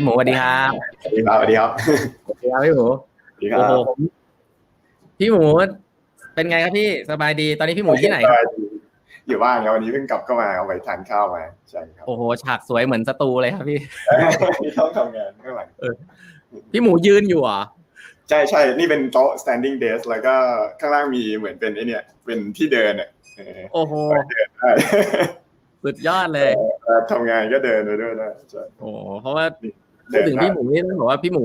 พี่หมูสวัสดีครับสวัสดีครับสวัสดีครับสวัสดีครับพี่หมูสวัสดีคโอ้รับโหผมพี่หมูเป็นไงครับพี่สบายดีตอนนี้พี่หมูที่ไหนครับอยู่บ้านครับวันนี้เพิ่งกลับเข้ามาเอาไปทานข้าวมาใช่ครับโอ้โหฉากสวยเหมือนสตูเลยครับพี่ที่ต้องทำงานข้างหลังพี่หมูยืนอยู่เหรอใช่ใช่นี่เป็นโต๊ะ standing desk แล้วก็ข้างล่างมีเหมือนเป็นไอเนี่ย เป็นที่เดินอะเออโอ้โหใช่สุดยอดเลยเออทำงานก็เดินไปด้วยนะใช่โอ้โหเพราะว่า พูเดิดนถึงพี่หมูนี่ต้องบอกว่าพี่หมู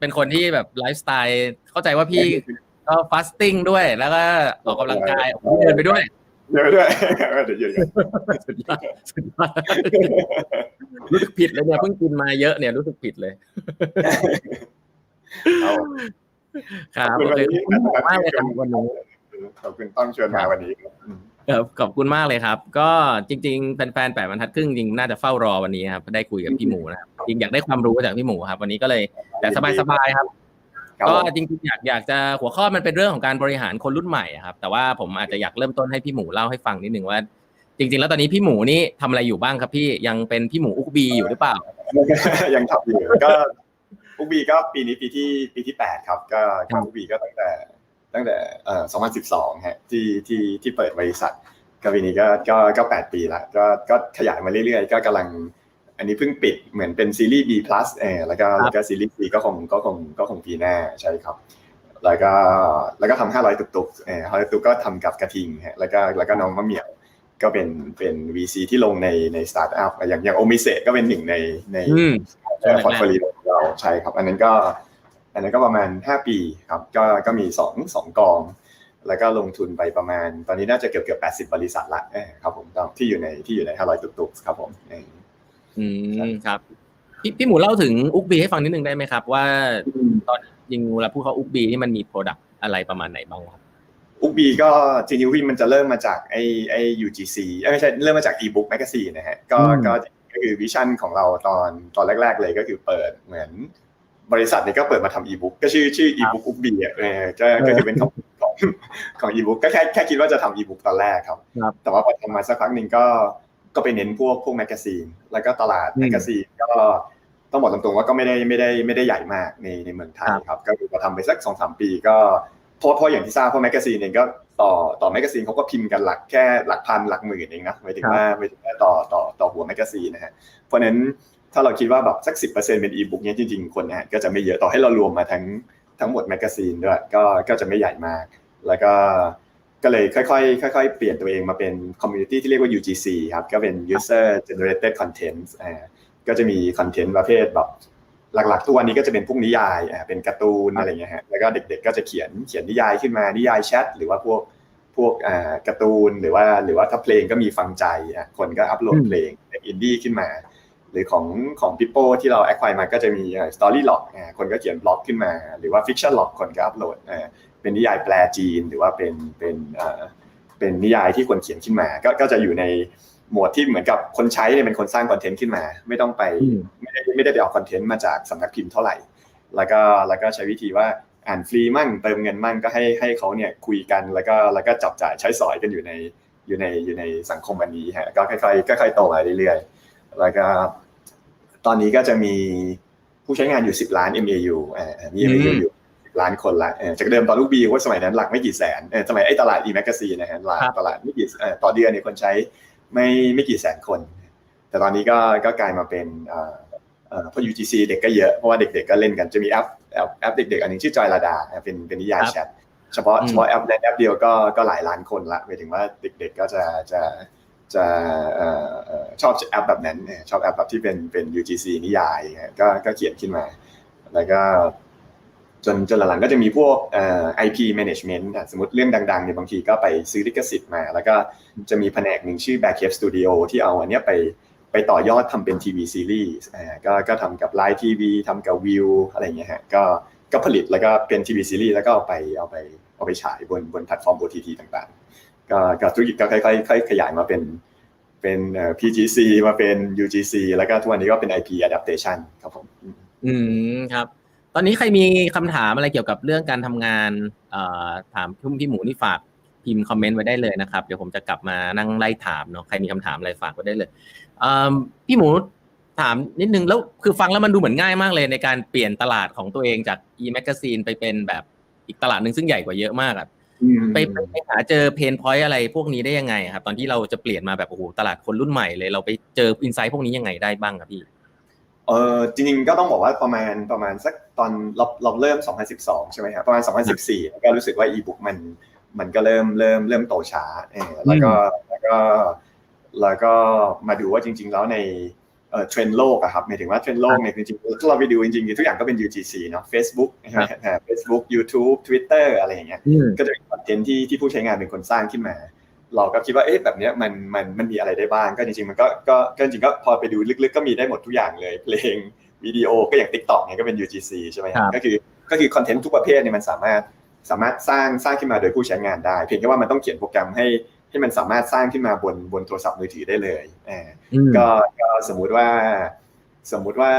เป็นคนที่แบบไลฟ์สไตล์เข้าใจว่าพี่ก็ฟาสติ้งด้วย แล้วก็ออกกำลังกายพี่เดินไปด้วยเดินไปด้วยเดี๋ยวเดี๋ยวเดี๋ยวสุดยอดสุดยอดรู้สึกผิดเลยเนี่ยเพิ่งกินมาเยอะเนี่ยรู้สึกผิดเลยเอาครับขอบคุณโอวันเคนี้ขอบคุณมากเลยครับวันนี้ขอบคุณต้องชวนมาวันนี้ครับอืมครับขอบคุณมากเลยครับ ก็จริง ๆ แฟนๆแปดบรรทัดครึ่งจริงน่าจะเฝ้ารอวันนี้ครับได้คุยกับพี่หมูนะครับจ ริงอยากได้ความรู้จากพี่หมูครับ วันนี้ก็เลยแต่สบายๆครับครับก็ผมจริงๆอยากอยากจะหัวข้อมันเป็นเรื่องของการบริหารคนรุ่นใหม่อะครับ แต่ว่าผมอาจจะอยากเริ่มต้นให้พี่หมูเล่าให้ฟังนิดหนึ่งว่า จริง ๆ แล้วตอนนี้พี่หมูนี่ทำอะไรอยู่บ้างครับ พี่ยังเป็นพี่หมูอุกบีอยู่หรือเปล่า ยังทำอยู่ก็อุกบีก็ปีนี้ปีที่ปีที่แปดครับ ก็ก็อุกบีก็ตั้งแต่ตั้งแต่เอ่อ2012ฮะที่ที่ที่เปิดบริษัทก็ปีนี้ก็ก็ก็แปดปีละก็ก็ขยายมาเรื่อยๆ ก็กำลัง อันนี้เพิ่งปิดเหมือนเป็นซีรีส์ B+ เออแล้วก็ครับแล้วก็ซีรีส์ C ก็คงก็คงก็คงปีหน้าใช่ครับ แล้วก็แล้วก็ทำห้าร้อยตุกตุกเออห้าร้อยตุกก็ทำกับกระทิงฮะแล้วก็แล้วก็น้องมะเหมี่ยวก็เป็นเป็น VC ที่ลงในในสตาร์ทอัพอย่างอย่างโอมิเซก็เป็นหนึ่งในในอืม portfolio ของเราใช่ครับ อันนั้นก็อันนั้นก็ประมาณ 5 ปีครับ ก็ก็มี2งสองกอง แล้วก็ลงทุนไปประมาณ ตอนนี้น่าจะเกือบเกือบแปดสิบบริษัทละเออครับผมที่อยู่ในที่อยู่ในห้าร้อยตุกๆครับผมอออืมครับพี่พี่หมูเล่าถึง Ookbee ให้ฟังนิดนึงได้ไหมครับ ว่าตอนจริงเวลาพูดเขา Ookbee นี่มันมี product อะไรประมาณไหนบ้างครับ Ookbee ก็จริงๆ Ookbee มันจะเริ่มมาจากไอไอ UGC เอ้ยไม่ใช่เริ่มมาจาก e-book magazine นะฮะก็อืมก็ก็คือ vision ของเราตอนตอนแรก ๆ เลยก็คือเปิดเหมือนบริษัทเนี่ยก็เปิดมาทำ e-book ก็ชื่อชื่อ e-book อุกบีอะเออก็ก็คือเป็นของของของ e-book ก็แค่แค่คิดว่าจะทำ e-book ตอนแรกครับครับ แต่ว่าพอทำมาสักพักหนึ่งก็ ก็ไปเน้นพวกพวก magazine แล้วก็ตลาดอืม magazine ก็ต้องบอกตรงๆว่าก็ไม่ได้ไม่ได้ไม่ได้ใหญ่มากในในเมืองไทยครับ ก็คือพอทำไปสักสองสามปีก็เพราะเพราะอย่างที่ทราบเพราะ magazine เองก็ต่อต่อ magazine เขาก็พิมพ์กันหลักแค่หลักพันหลักหมื่นเองนะหมายถึงว่าหมายถึงว่าต่อต่อต่อหัว magazine นะฮะเพราะฉะนั้นถ้าเราคิดว่าแบบสักสิบเปอร์เซ็นต์เป็นอีบุ๊กเนี้ยจริงๆคนอ่านก็จะไม่เยอะต่อให้เรารวมมาทั้งทั้งหมด magazine ด้วยก็ก็จะไม่ใหญ่มาก แล้วก็ ก็เลยค่อยๆค่อยๆเปลี่ยนตัวเองมาเป็น community ที่เรียกว่า UGC ครับ ก็เป็น user generated content อ่าก็จะมี content ประเภทแบบหลักๆทุกวันนี้ก็จะเป็นพวกนิยายอ่าเป็นการ์ตูนอะไรเงี้ยฮะแล้วก็เด็กๆก็จะเขียนเขียนนิยายขึ้นมานิยายแชทหรือว่าพวกพวกอ่าการ์ตูนหรือว่าหรือว่าถ้าเพลงก็มีฟังใจอะคนก็อัปโหลดอืมเพลงเป็นอินดี้ขึ้นมา หรือของของพิโป้ที่เรา acquire มาก็จะมี Storylog คนก็เขียนบล็อกขึ้นมา หรือว่าฟิ c ชั่นล็อกคนก็อัปโหลดอ่า เป็นนิยายแปลจีนหรือว่าเป็นเป็นอ่าเป็นนิยายที่คนเขียนขึ้นมา ก็ก็จะอยู่ในหมวดที่เหมือนกับคนใช้เนี่ยเป็นคนสร้าง content ขึ้นมา ไม่ต้องไปอืมไม่ได้ไม่ได้ไปเอา content มาจากสำนักพิมพ์เท่าไหร่ แล้วก็แล้วก็ใช้วิธีว่าอ่านฟรีมั่งเติมเงินมั่งก็ให้ให้เขาเนี่ยคุยกันแล้วก็แล้วก็จับจ่ายใช้สอยกันอยู่ในอยู่ในอยู่ในสังคมอันนี้ฮะก็ค่อยๆค่อยๆโตมาเรื่อยๆแล้วก็ตอนนี้ก็จะมีผู้ใช้งานอยู่ 10 ล้าน MAU อ่ามี MAU อยู่ ล้านคนละเออจากเดิมตอนลูกบีว่าสมัยนั้นหลักไม่กี่แสนเออสมัยไอ้ตลาด e magazine นะฮะตลาดครับตลาดไม่กี่เอ่อต่อเดือนเนี่ยคนใช้ไม่ไม่กี่แสนคน แต่ตอนนี้ก็ก็กลายมาเป็นเอ่อเอ่อพอ UGC เด็กก็เยอะ เพราะว่าเด็กๆก็เล่นกันจะมีแอปแอปแอปเด็กๆ อันหนึ่งชื่อจอยลดาเป็นเป็นนิยายแชทเฉพาะอืมเฉพาะแอปในแอปเดียวก็ก็หลายล้านคนละหมายถึงว่าเด็กๆก็จะจะจะเอ่อเอ่อชอบแอปแบบนั้นเออชอบแอปแบบที่เป็นเป็น UGC นิยายฮะก็ก็เขียนขึ้นมา แล้วก็ จนจนหลังๆก็จะมีพวกเอ่อ IP management อะสมมติเรื่องดังๆเนี่ยบางทีก็ไปซื้อลิขสิทธิ์มา แล้วก็จะมีแผนกหนึ่งชื่อ Bearcave Studio ที่เอาอันเนี้ยไปไปต่อยอดทำเป็นทีวีซีรีส์ก็ก็ทำกับ Line TV ทำกับวิวอะไรเงี้ยฮะก็ก็ผลิตแล้วก็เป็นทีวีซีรีส์แล้วก็เอาไปเอาไปเอาไปฉายบนบนแพลตฟอร์ม OTT ต่างๆ ก็ก็ธุรกิจก็ค่อยๆค่อยๆขยายมาเป็นเป็นเอ่อ PGC มาเป็น UGC แล้วก็ทุกวันนี้ก็เป็น IP adaptation ครับผม อืมครับ ตอนนี้ใครมีคำถามอะไรเกี่ยวกับเรื่องการทำงานเอ่อถามพี่พี่หมูนี่ฝากพิมพ์คอมเมนต์ไว้ได้เลยนะครับ เดี๋ยวผมจะกลับมานั่งไล่ถามเนาะใครมีคำถามอะไรฝากไว้ได้เลยเอ่อพี่หมูถามนิดนึงแล้วคือฟังแล้วมันดูเหมือนง่ายมากเลยในการเปลี่ยนตลาดของตัวเองจาก e magazine ไปเป็นแบบอีกตลาดหนึ่งซึ่งใหญ่กว่าเยอะมากอะไปไปหาเจอ pain point อะไรพวกนี้ได้ยังไงครับตอนที่เราจะเปลี่ยนมาแบบโอ้โหตลาดคนรุ่นใหม่เลยเราไปเจอ insight พวกนี้ยังไงได้บ้างครับพี่ เออจริงๆก็ต้องบอกว่าประมาณประมาณสักตอนเราเราเริ่ม 2012 ใช่ไหมครับประมาณ 2014 แล้วก็รู้สึกว่าอีบุ๊กมันมันก็เริ่มเริ่มเริ่มโตช้าเออแล้วก็แล้วก็แล้วก็มาดูว่าจริง ๆ แล้วในเอ่อเทรนด์โลกอะครับหมายถึงว่าเทรนด์โลกเนี่ยจริงๆถ้าเราไปดูจริงๆทุกอย่างก็เป็น UGC เนาะ Facebook ใช่ไหมเฟซบุ๊ก YouTube Twitter อะไรอย่างเงี้ยก็จะเป็นคอนเทนต์ที่ที่ผู้ใช้งานเป็นคนสร้างขึ้นมา เราก็คิดว่าเอ๊ะแบบเนี้ยมันมันมันมีอะไรได้บ้าง ก็จริงๆมันก็ก็ก็จริงๆก็พอไปดูลึกๆ ก็มีได้หมดทุกอย่างเลยเพลงวิดีโอก็อย่าง TikTok เนี่ยก็เป็น UGC ใช่ไหมครับก็คือก็คือคอนเทนต์ทุกประเภทเนี่ยมันสามารถสามารถสร้างสร้างขึ้นมาโดยผู้ใช้งานได้ เพียงแค่ว่ามันต้องเขียนโปรแกรมให้ให้มันสามารถสร้างขึ้นมาบนบนโทรศัพท์มือถือได้เลยก็ก็สมมุติว่า สมมุติว่า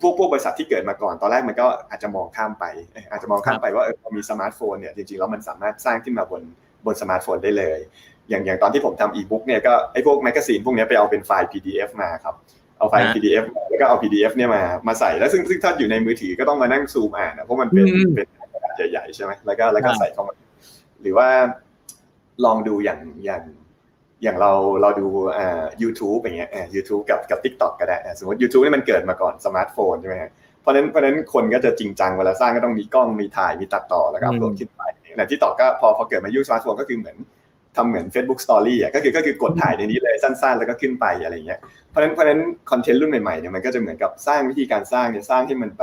พวกพวกบริษัทที่เกิดมาก่อนตอนแรกมันก็อาจจะมองข้ามไป อาจจะมองข้ามไปว่าเออพอมีสมาร์ทโฟนเนี่ยจริงๆแล้วมันสามารถสร้างขึ้นมาบน บนสมาร์ทโฟนได้เลย อย่างอย่างตอนที่ผมทำอีบุ๊กเนี่ยก็ไอ้พวกแมกกาซีนพวกนี้ไปเอาเป็นไฟล์ PDF มาครับเอาไฟล์ PDF แล้วก็เอา PDF เนี่ยมามาใส่แล้วซึ่งซึ่งถ้าอยู่ในมือถือก็ต้องมานั่งซูมอ่านนะเพราะมันเป็นเป็นกระดาษใหญ่ๆใช่ไหมแล้วก็แล้วก็ใส่เข้ามาหรือว่าลองดูอย่างอย่างอย่างเราเราดูอ่า YouTube อย่างเงี้ยอ่า YouTube กับกับ TikTok ก็ได้สมมติ YouTube นี่มันเกิดมาก่อนสมาร์ทโฟนใช่ไหมเพราะนั้นเพราะนั้นคนก็จะจริงจังเวลาสร้างก็ต้องมีกล้องมีถ่ายมีตัดต่อแล้วก็อัพโหลดขึ้นไป แต่ที่ต่อก็พอพอเกิดมายุคสมาร์ทโฟนก็คือเหมือนทำเหมือน Facebook Story อะก็คือก็คือกดถ่ายในนี้เลยสั้นๆ แล้วก็ขึ้นไปอะไรเงี้ยเพราะนั้นเพราะนั้นคอนเทนต์รุ่นใหม่ๆเนี่ยมันก็จะเหมือนกับสร้างวิธีการสร้างเนี่ยสร้างให้มันไป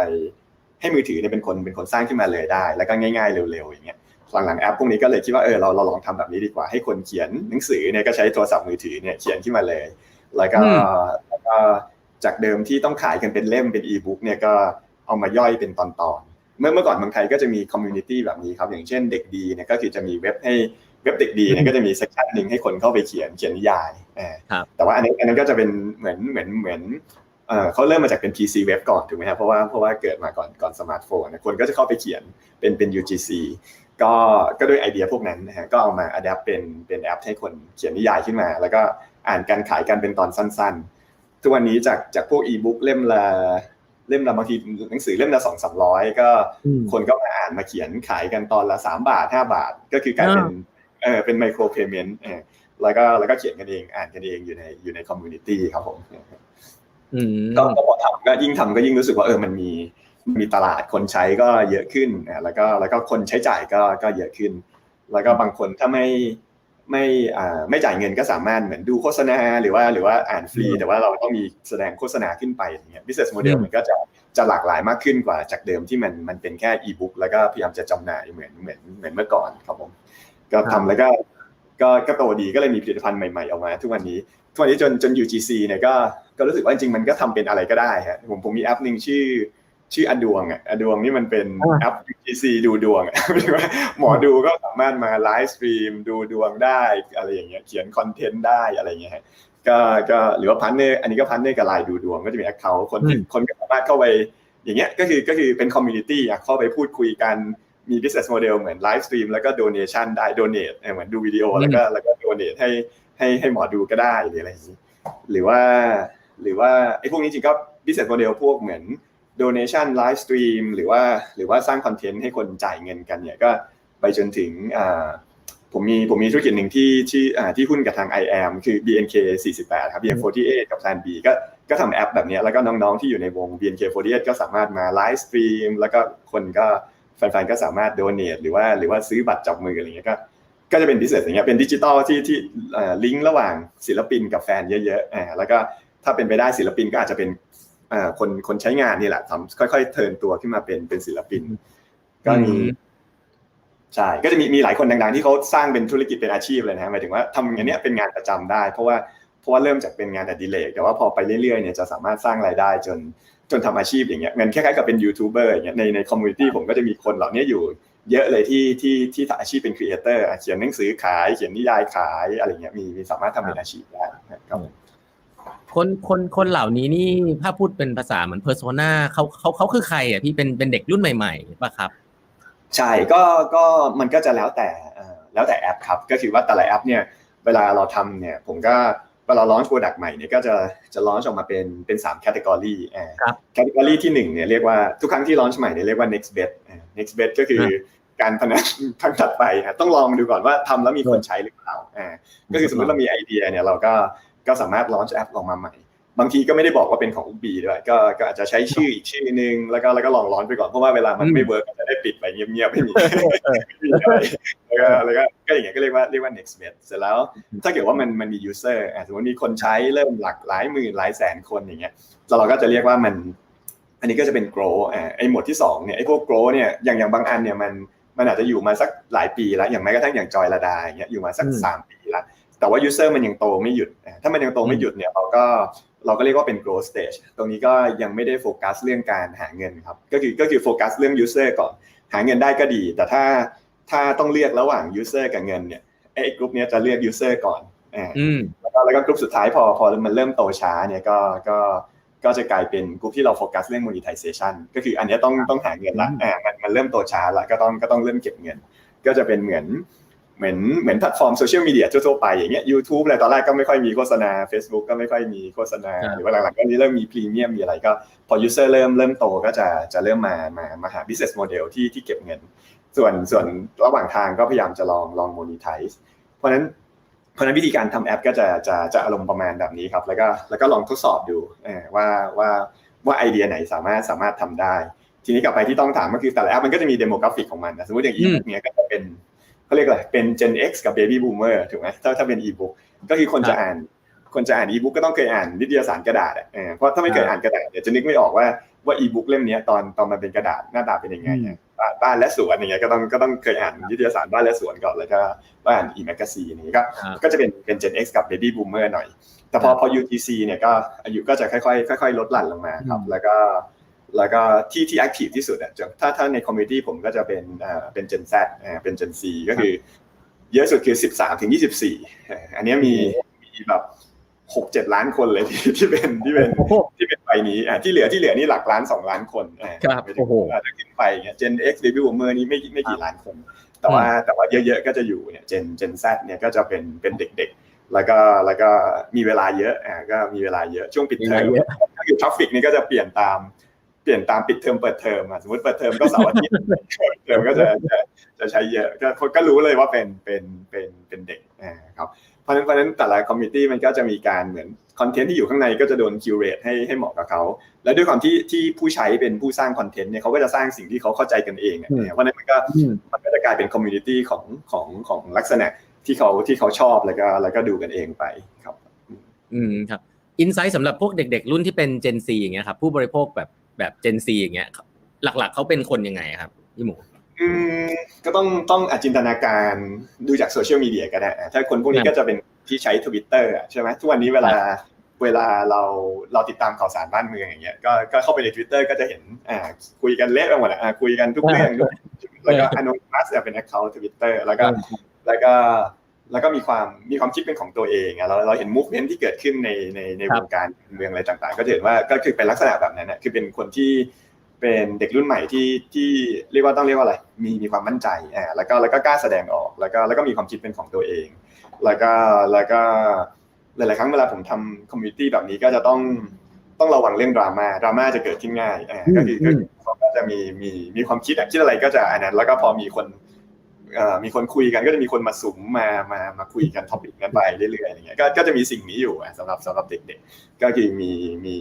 ให้มือถือเนี่ยเป็นคนเป็นคนสร้างขึ้นมาเลยได้ แล้วก็ง่ายๆเร็วๆอย่างเงี้ยหลังๆแอปพวกนี้ก็เลยคิดว่าเออเราเราลองทำแบบนี้ดีกว่าให้คนเขียนหนังสือเนี่ยก็ใช้โทรศัพท์มือถือเนี่ยเขียนขึ้นมาเลย แล้วก็แล้วก็จากเดิมที่ต้องขายกันเป็นเล่มเป็นอีบุ๊กเนี่ยก็เอามาย่อยเป็นตอนๆเมื่อเมื่อก่อนเมืองไทยก็จะมี community แบบนี้ครับ อย่างเช่นเด็กดีเนี่ยก็คือจะมีเว็บให้เว็บเด็กดีเนี่ยก็จะมี section หนึ่งให้คนเข้าไปเขียนเขียนนิยายแต่ว่าอันนี้อันนั้นก็จะเป็นเหมือนเหมือนเหมือนเขาเริ่มมาจากเป็น PC เว็บก่อนถูกไหมครับเพราะว่าเพราะว่าเกิดมาก่อนก่อนสมาร์ทโฟนคนก็จะเข้าไปเขียนเป็นเป็น UGC ก็ก็ด้วยไอเดียพวกนั้นนะฮะก็เอามาทำแอปเป็นเป็นแอปให้คนเขียนนิยายขึ้นมา แล้วก็อ่านการขายกันเป็นตอนสั้น ๆ ทุกวันนี้จากจากพวกอีบุ๊กเล่มละ เล่มละบางทีหนังสือเล่มละสองสามร้อยก็คนก็มาอ่านมาเขียนขายกันตอนละสามบาทห้าบาท ก็คือกลายเป็นเออเป็น micropayment แล้วก็แล้วก็เขียนกันเองอ่านกันเองอยู่ในอยู่ใน community ครับผมก็พอทำก็ยิ่งทำก็ยิ่งรู้สึกว่าเออมันมีมีตลาดคนใช้ก็เยอะขึ้นแล้วก็แล้วก็คนใช้จ่ายก็ก็เยอะขึ้น แล้วก็บางคนถ้าไม่ ไม่อ่าไม่จ่ายเงินก็สามารถเหมือนดูโฆษณาหรือว่าหรือว่าอ่านฟรี แต่ว่าเราต้องมีแสดงโฆษณาขึ้นไปอย่างเงี้ย business model มันก็จะจะหลากหลายมากขึ้นกว่าจากเดิมที่มันมันเป็นแค่อีบุ๊กแล้วก็พยายามจะจำหน่ายเหมือนเหมือนเหมือนเมื่อก่อนครับผมก็ทำแล้วก็ก็ก็โตดีก็เลยมีผลิตภัณฑ์ใหม่ๆออกมา ทุกวันนี้ทุกวันนี้จนจน UGC เนี่ยก็ก็รู้สึกว่าจริงมันก็ทำเป็นอะไรก็ได้ฮะผมผมมีแอปหนึ่งชื่อ ชื่ออดวงอะอดวงนี่มันเป็นแอป UGC ดูดวงอะหมอดูก็สามารถมา live stream ดูดวงได้อะไรอย่างเงี้ยเขียนคอนเทนต์ได้อะไรเงี้ยก็ก็หรือว่า partner อันนี้ก็ partner กับไลน์ดูดวงก็จะมี account คนคนก็สามารถเข้าไปอย่างเงี้ยก็คือก็คือเป็น community อยากเข้าไปพูดคุยกันมี business model เหมือน live stream แล้วก็ donation ได้ donate เหมือนดูวิดีโอแล้วก็แล้วก็ donate ให้ให้ให้หมอดูก็ได้หรืออะไรอย่างนี้หรือว่า หรือว่าไอ้พวกนี้จริงก็ business model พวกเหมือน donation live stream หรือว่าหรือว่าสร้างคอนเทนต์ให้คนจ่ายเงินกันเนี่ยก็ไปจนถึงผมมีผมมีธุรกิจหนึ่งที่ที่ที่หุ้นกับทาง iAM คือ BNK 48ครับ BNK48 กับ Plan B ก็ก็ทำแอปแบบนี้แล้วก็น้องๆที่อยู่ในวง BNK48 ก็สามารถมา live stream แล้วก็คนก็แฟนๆก็สามารถโดเนทหรือว่าหรือว่าซื้อบัตรจับมืออะไรเงี้ยก็ก็จะเป็นพิเศษอย่างเงี้ยเป็นดิจิตอลที่ที่ลิงก์ระหว่างศิลปินกับแฟนเยอะๆอ่าแล้วก็ถ้าเป็นไปได้ศิลปินก็อาจจะเป็น คนคนใช้งานนี่แหละทำค่อยๆเทินตัวขึ้นมาเป็นเป็นศิลปิน ก็มีใช่ก็จะมีมีหลายคนดังๆ ที่เขาสร้างเป็นธุรกิจเป็นอาชีพเลยนะหมายถึงว่าทำอย่างนี้เป็นงานประจำได้ เพราะว่าเพราะว่าเริ่มจากเป็นงานอดิเรกแต่ว่าพอไปเรื่อยๆเนี่ยจะสามารถสร้างรายได้จนจนทำอาชีพอย่างเงี้ยเหมือนคล้ายๆกับเป็นยูทูบเบอร์อย่างเงี้ยในใน community ผมก็จะมีคนเหล่านี้อยู่เยอะเลยที่ที่ที่อาชีพเป็น creator เขียนหนังสือขายเขียนนิยายขายอะไรเงี้ยมีมีสามารถทำเป็นอาชีพได้ครับ คนคนคนเหล่านี้นี่ถ้าพูดเป็นภาษาเหมือน persona เขาเขาเขาคือใครอะพี่เป็นเป็นเด็กรุ่นใหม่ๆป่ะครับ ใช่ก็ก็มันก็จะแล้วแต่แล้วแต่แอปครับ ก็คือว่าแต่ละแอปเนี่ยเวลาเราทำเนี่ยผมก็เวลา launch product ใหม่เนี่ยก็จะจะ launch ออกมาเป็นเป็นสาม category อ่า category ที่หนึ่งเนี่ยเรียกว่าทุกครั้งที่ launch ใหม่เนี่ยเรียกว่า next bet next bet ก็คือการพนันครั้งถัดไปต้องลองดูก่อนว่าทำแล้วมีคนใช้หรือเปล่าอ่าก็คือสมมติเรามีไอเดียเนี่ยเราก็ ก็สามารถ launch แอปออกมาใหม่ บางทีก็ไม่ได้บอกว่าเป็นของอุบีด้วยก็ก็อาจจะใช้ชื่ออีกชื่อนึง แล้วก็แล้วก็ลองร้อนไปก่อน เพราะว่าเวลามันไม่เวิร์กก็จะได้ปิดไปเงียบๆไม่มีแล้วก็แล้วก็ก็อย่างเงี้ยก็เรียกว่าเรียกว่า next bet เสร็จแล้ว ถ้าเกิดว่ามันมันมี user สมมติมีคนใช้เริ่มหลักหลายหมื่นหลายแสนคนอย่างเงี้ยเราก็จะเรียกว่ามัน อันนี้ก็จะเป็น grow อ่าไอ้หมวดที่2เนี่ยไอ้พวก grow เนี่ยอย่างอย่างบางอันเนี่ยมันมันอาจจะอยู่มาสักหลายปีแล้วอย่างแม้กระทั่งอย่างจอยระดาอย่างเงี้ยอยู่มาสักสามปี แล้วแต่ว่า user มันยังโตไม่หยุด ถ้ามันยังโตไม่หยุดเนี่ยเราก็เราก็เรียกว่าเป็น growth stage ตรงนี้ก็ยังไม่ได้โฟกัสเรื่องการหาเงินครับ ก็คือก็คือโฟกัสเรื่อง user ก่อน หาเงินได้ก็ดี แต่ถ้าถ้าต้องเลือกระหว่าง user กับเงินเนี่ยไอ้กลุ่มนี้จะเลือก user ก่อนอ่าแล้วก็แล้วก็กลุ่มสุดท้ายพอพอมันเริ่มโตช้าเนี่ยก็ก็ก็จะกลายเป็นกลุ่มที่เราโฟกัสเรื่อง monetization ก็คืออันนี้ต้องต้องหาเงินละอ่ามันมันเริ่มโตช้าละก็ต้องก็ต้องเริ่มเก็บเงิน ก็จะเป็นเหมือน เหมือนเหมือนแพลตฟอร์มโซเชียลมีเดียทั่วๆไปอย่างเงี้ยยูทูบอะไรตอนแรกก็ไม่ค่อยมีโฆษณา Facebook ก็ไม่ค่อยมีโฆษณา หรือว่าหลังๆก็นี้เริ่มมีพรีเมียมมีอะไรก็ พอ user เริ่มเริ่มโตก็จะจะเริ่มมามามาหา business model ที่ที่เก็บเงิน ส่วนส่วนระหว่างทางก็พยายามจะลองลอง monetize เพราะนั้นเพราะนั้นวิธีการทำแอปก็จะจะจะอารมณ์ประมาณแบบนี้ครับแล้วก็แล้วก็ลองทดสอบดูว่าว่าว่าไอเดียไหนสามารถสามารถทำได้ ทีนี้กลับไปที่ต้องถามก็คือแต่ละแอปมันก็จะมี demographic ของมันนะสมมติอย่างอีบุ๊กเนี้ยก็จะเป็น เขาเรียกอะไรเป็น Gen X กับ Baby Boomer ถูกไหมถ้าถ้าเป็นอีบุ๊กก็คือคนจะอ่าน คนจะอ่านอีบุ๊กก็ต้องเคยอ่านนิตยสารกระดาษอะเพราะถ้าไม่เคยอ่านกระดาษเดี๋ยวจะนึกไม่ออกว่าว่าอีบุ๊กเล่มนี้ตอนตอนมันเป็นกระดาษหน้าตาเป็นยังไงบ้านและสวนอย่างเงี้ยก็ต้องก็ต้องเคยอ่านนิตยสารบ้านและสวนก่อนแล้วก็อ่าน e-magazine นี้ก็ก็จะเป็นเป็น Gen X กับ Baby Boomer หน่อย แต่พอพอ UGC เนี่ยก็อายุก็จะค่อยๆค่อยๆลดหลั่นลงมาครับแล้วก็ แล้วก็ที่ที่ active ที่สุดอะถ้าถ้าใน community ผมก็จะเป็นอ่าเป็น Gen Z อ่าเป็น Gen Z ก็คือ เยอะสุดคือ13ถึง24อันนี้มีมีแบบหกเจ็ดล้านคนเลยที่ที่เป็นที่เป็นที่เป็นไปนี้อ่าที่เหลือที่เหลือนี่หลักล้านสองล้านคนอ่าครับโอ้โหถ้าขึ้นไปเงี้ย Gen X Baby Boomer นี้ไม่ไม่กี่ล้านคน แต่ว่าแต่ว่าเยอะๆก็จะอยู่เนี่ย Gen Gen Z เนี่ยก็จะเป็นเป็นเด็กๆ แล้วก็แล้วก็มีเวลาเยอะอ่าก็มีเวลาเยอะช่วงปิดเทอมก็คือ traffic นี่ก็จะเปลี่ยนตาม เปลี่ยนตามปิดเทอมเปิดเทอมอะสมมติเปิดเทอมก็เสาร์อาทิตย์เทอมก็จะจะจะใช้เยอะก็คนก็รู้เลยว่าเป็นเป็นเป็นเป็นเด็กอ่าครับเพราะฉะนั้นเพราะฉะนั้นแต่ละ community มันก็จะมีการเหมือน content ที่อยู่ข้างในก็จะโดน curate ให้ให้เหมาะกับเขาและด้วยความที่ที่ผู้ใช้เป็นผู้สร้าง content เนี่ยเขาก็จะสร้างสิ่งที่เขาเข้าใจกันเองเพราะนั้นมันก็มันก็จะกลายเป็น community ของของของลักษณะที่เขาที่เขาชอบแล้วก็แล้วก็ดูกันเองไปครับ อืมครับ insight สำหรับพวกเด็ก ๆ รุ่นที่เป็น Gen Z อย่างเงี้ยครับผู้บริโภคแบบ แบบ Gen Z อย่างเงี้ยหลัก ๆเขาเป็นคนยังไงครับพี่หมูอืมก็ต้องต้องอจินตนาการดูจากโซเชียลมีเดียก็ได้ถ้าคนพวกนี้ก็จะเป็นที่ใช้ทวิตเตอร์ใช่ไหมทุกวันนี้เวลาเวลาเราเราติดตามข่าวสารบ้านเมืองอย่างเงี้ยก็ก็เข้าไปในทวิตเตอร์ก็จะเห็นอ่าคุยกันเละไปหมดอะคุยกันทุกเรื่องแล้วก็ anonymous เป็น account ทวิตเตอร์แล้วก็แล้วก็ แล้วก็มีความมีความคิดเป็นของตัวเองอะเราเราเห็น movement ที่เกิดขึ้นในในในวงการเมืองอะไรต่างๆ ก็เห็นว่าก็คือเป็นลักษณะแบบนั้นนะคือเป็นคนที่เป็นเด็กรุ่นใหม่ที่ที่เรียกว่าต้องเรียกว่าอะไร มีมีความมั่นใจอ่าแล้วก็แล้วก็กล้าแสดงออกแล้วก็แล้วก็มีความคิดเป็นของตัวเอง แล้วก็แล้วก็หลายๆครั้งเวลาผมทำ community แบบนี้ก็จะต้องต้องระวังเรื่องดราม่าดราม่าจะเกิดขึ้นง่ายอ่าก็คือก็จะมีมีมีความคิดคิดอะไรก็จะอันนั้นแล้วก็พอมีคน มีคนคุยกันก็จะมีคนมาสุมมามามาคุยกัน topic กันไปเรื่อยๆอย่างเงี้ยก็ก็จะมีสิ่งนี้อยู่สำหรับสำหรับเด็กๆ ก็คือมีมี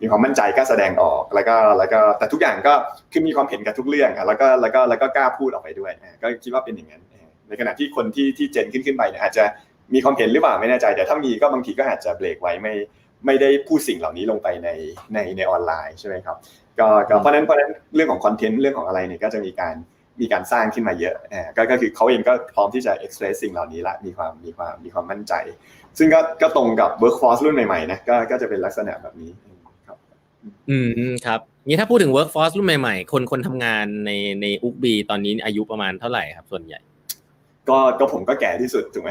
มีความมั่นใจกล้าแสดงออกแล้วก็แล้วก็แต่ทุกอย่างก็คือมีความเห็นกับทุกเรื่องแล้วก็แล้วก็แล้วก็กล้าพูดออกไปด้วยก็คิดว่าเป็นอย่างนั้นในขณะที่คนที่ที่เจนขึ้นขึ้นไปเนี่ยอาจจะมีความเห็นหรือเปล่าไม่แน่ใจแต่ถ้ามีก็บางทีก็อาจจะเบรกไว้ไม่ไม่ได้พูดสิ่งเหล่านี้ลงไปในในในออนไลน์ใช่ไหมครับก็เพราะนั้นเพราะนั้นเรื่องของคอนเทนต์เรื่องของอะไรเนี่ยก็จะมีการ มีการสร้างขึ้นมาเยอะอ่าก็ก็คือเขาเองก็พร้อมที่จะ express สิ่งเหล่านี้ละมีความมีความมีความมั่นใจ ซึ่งก็ก็ตรงกับ workforce รุ่นใหม่ๆนะก็ก็จะเป็นลักษณะแบบนี้ครับอืมครับนี้ถ้าพูดถึง workforce รุ่นใหม่ๆ คนคนทำงานในใน Ookbee อนนี้อายุประมาณเท่าไหร่ครับ ส่วนใหญ่ ก็ก็ผมก็แก่ที่สุดถูกไหม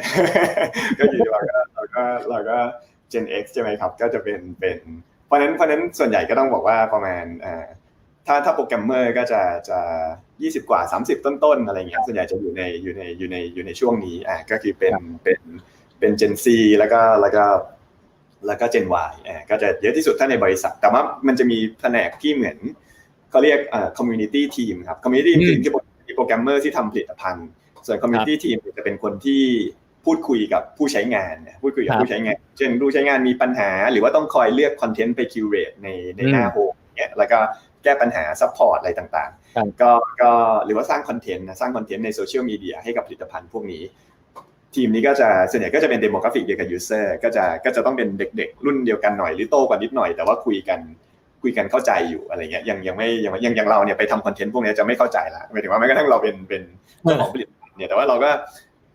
ก็อยู่ที่ว่าเราก็เราก็ Gen X ใช่ไหมครับ ก็จะเป็นเป็น เพราะนั้นเพราะนั้นส่วนใหญ่ก็ต้องบอกว่าประมาณอ่า ถ้าถ้าโปรแกรมเมอร์ก็จะจะยี่สิบกว่าสามสิบต้นๆอะไรเงี้ยส่วนใหญ่จะอยู่ในอยู่ในอยู่ในอยู่ในช่วงนี้อ่าก็คือเป็นเป็นเป็น Gen Z แล้วก็แล้วก็แล้วก็ Gen Y อ่าก็จะเยอะที่สุดถ้าในบริษัท แต่ว่ามันจะมีแผนกที่เหมือนเขาเรียกอ่า community team ครับ community team คือโปรแกรมเมอร์ที่ทำผลิตภัณฑ์ ส่วน community team จะเป็นคนที่พูดคุยกับผู้ใช้งานพูดคุยกับผู้ใช้งาน เช่นผู้ใช้งานมีปัญหา หรือว่าต้องคอยเลือก content ไป curate ในในหน้า home เนี้ยแล้วก็ แก้ปัญหา support อะไรต่างๆ ก็ก็หรือว่าสร้าง content นะสร้าง content ในโซเชียลมีเดียให้กับผลิตภัณฑ์พวกนี้ ทีมนี้ก็จะส่วนใหญ่ก็จะเป็น demographic เดียวกับ user ก็จะก็จะต้องเป็นเด็กๆ รุ่นเดียวกันหน่อยหรือโตกว่านิดหน่อยแต่ว่าคุยกันคุยกันเข้าใจอยู่อะไรเงี้ยยังยังไม่ยังยังยังเราเนี่ยไปทำ content พวกนี้จะไม่เข้าใจละหมายถึงว่าแม้กระทั่งเราเป็นเป็นเจ้าของผลิตภัณฑ์เนี่ยแต่ว่าเราก็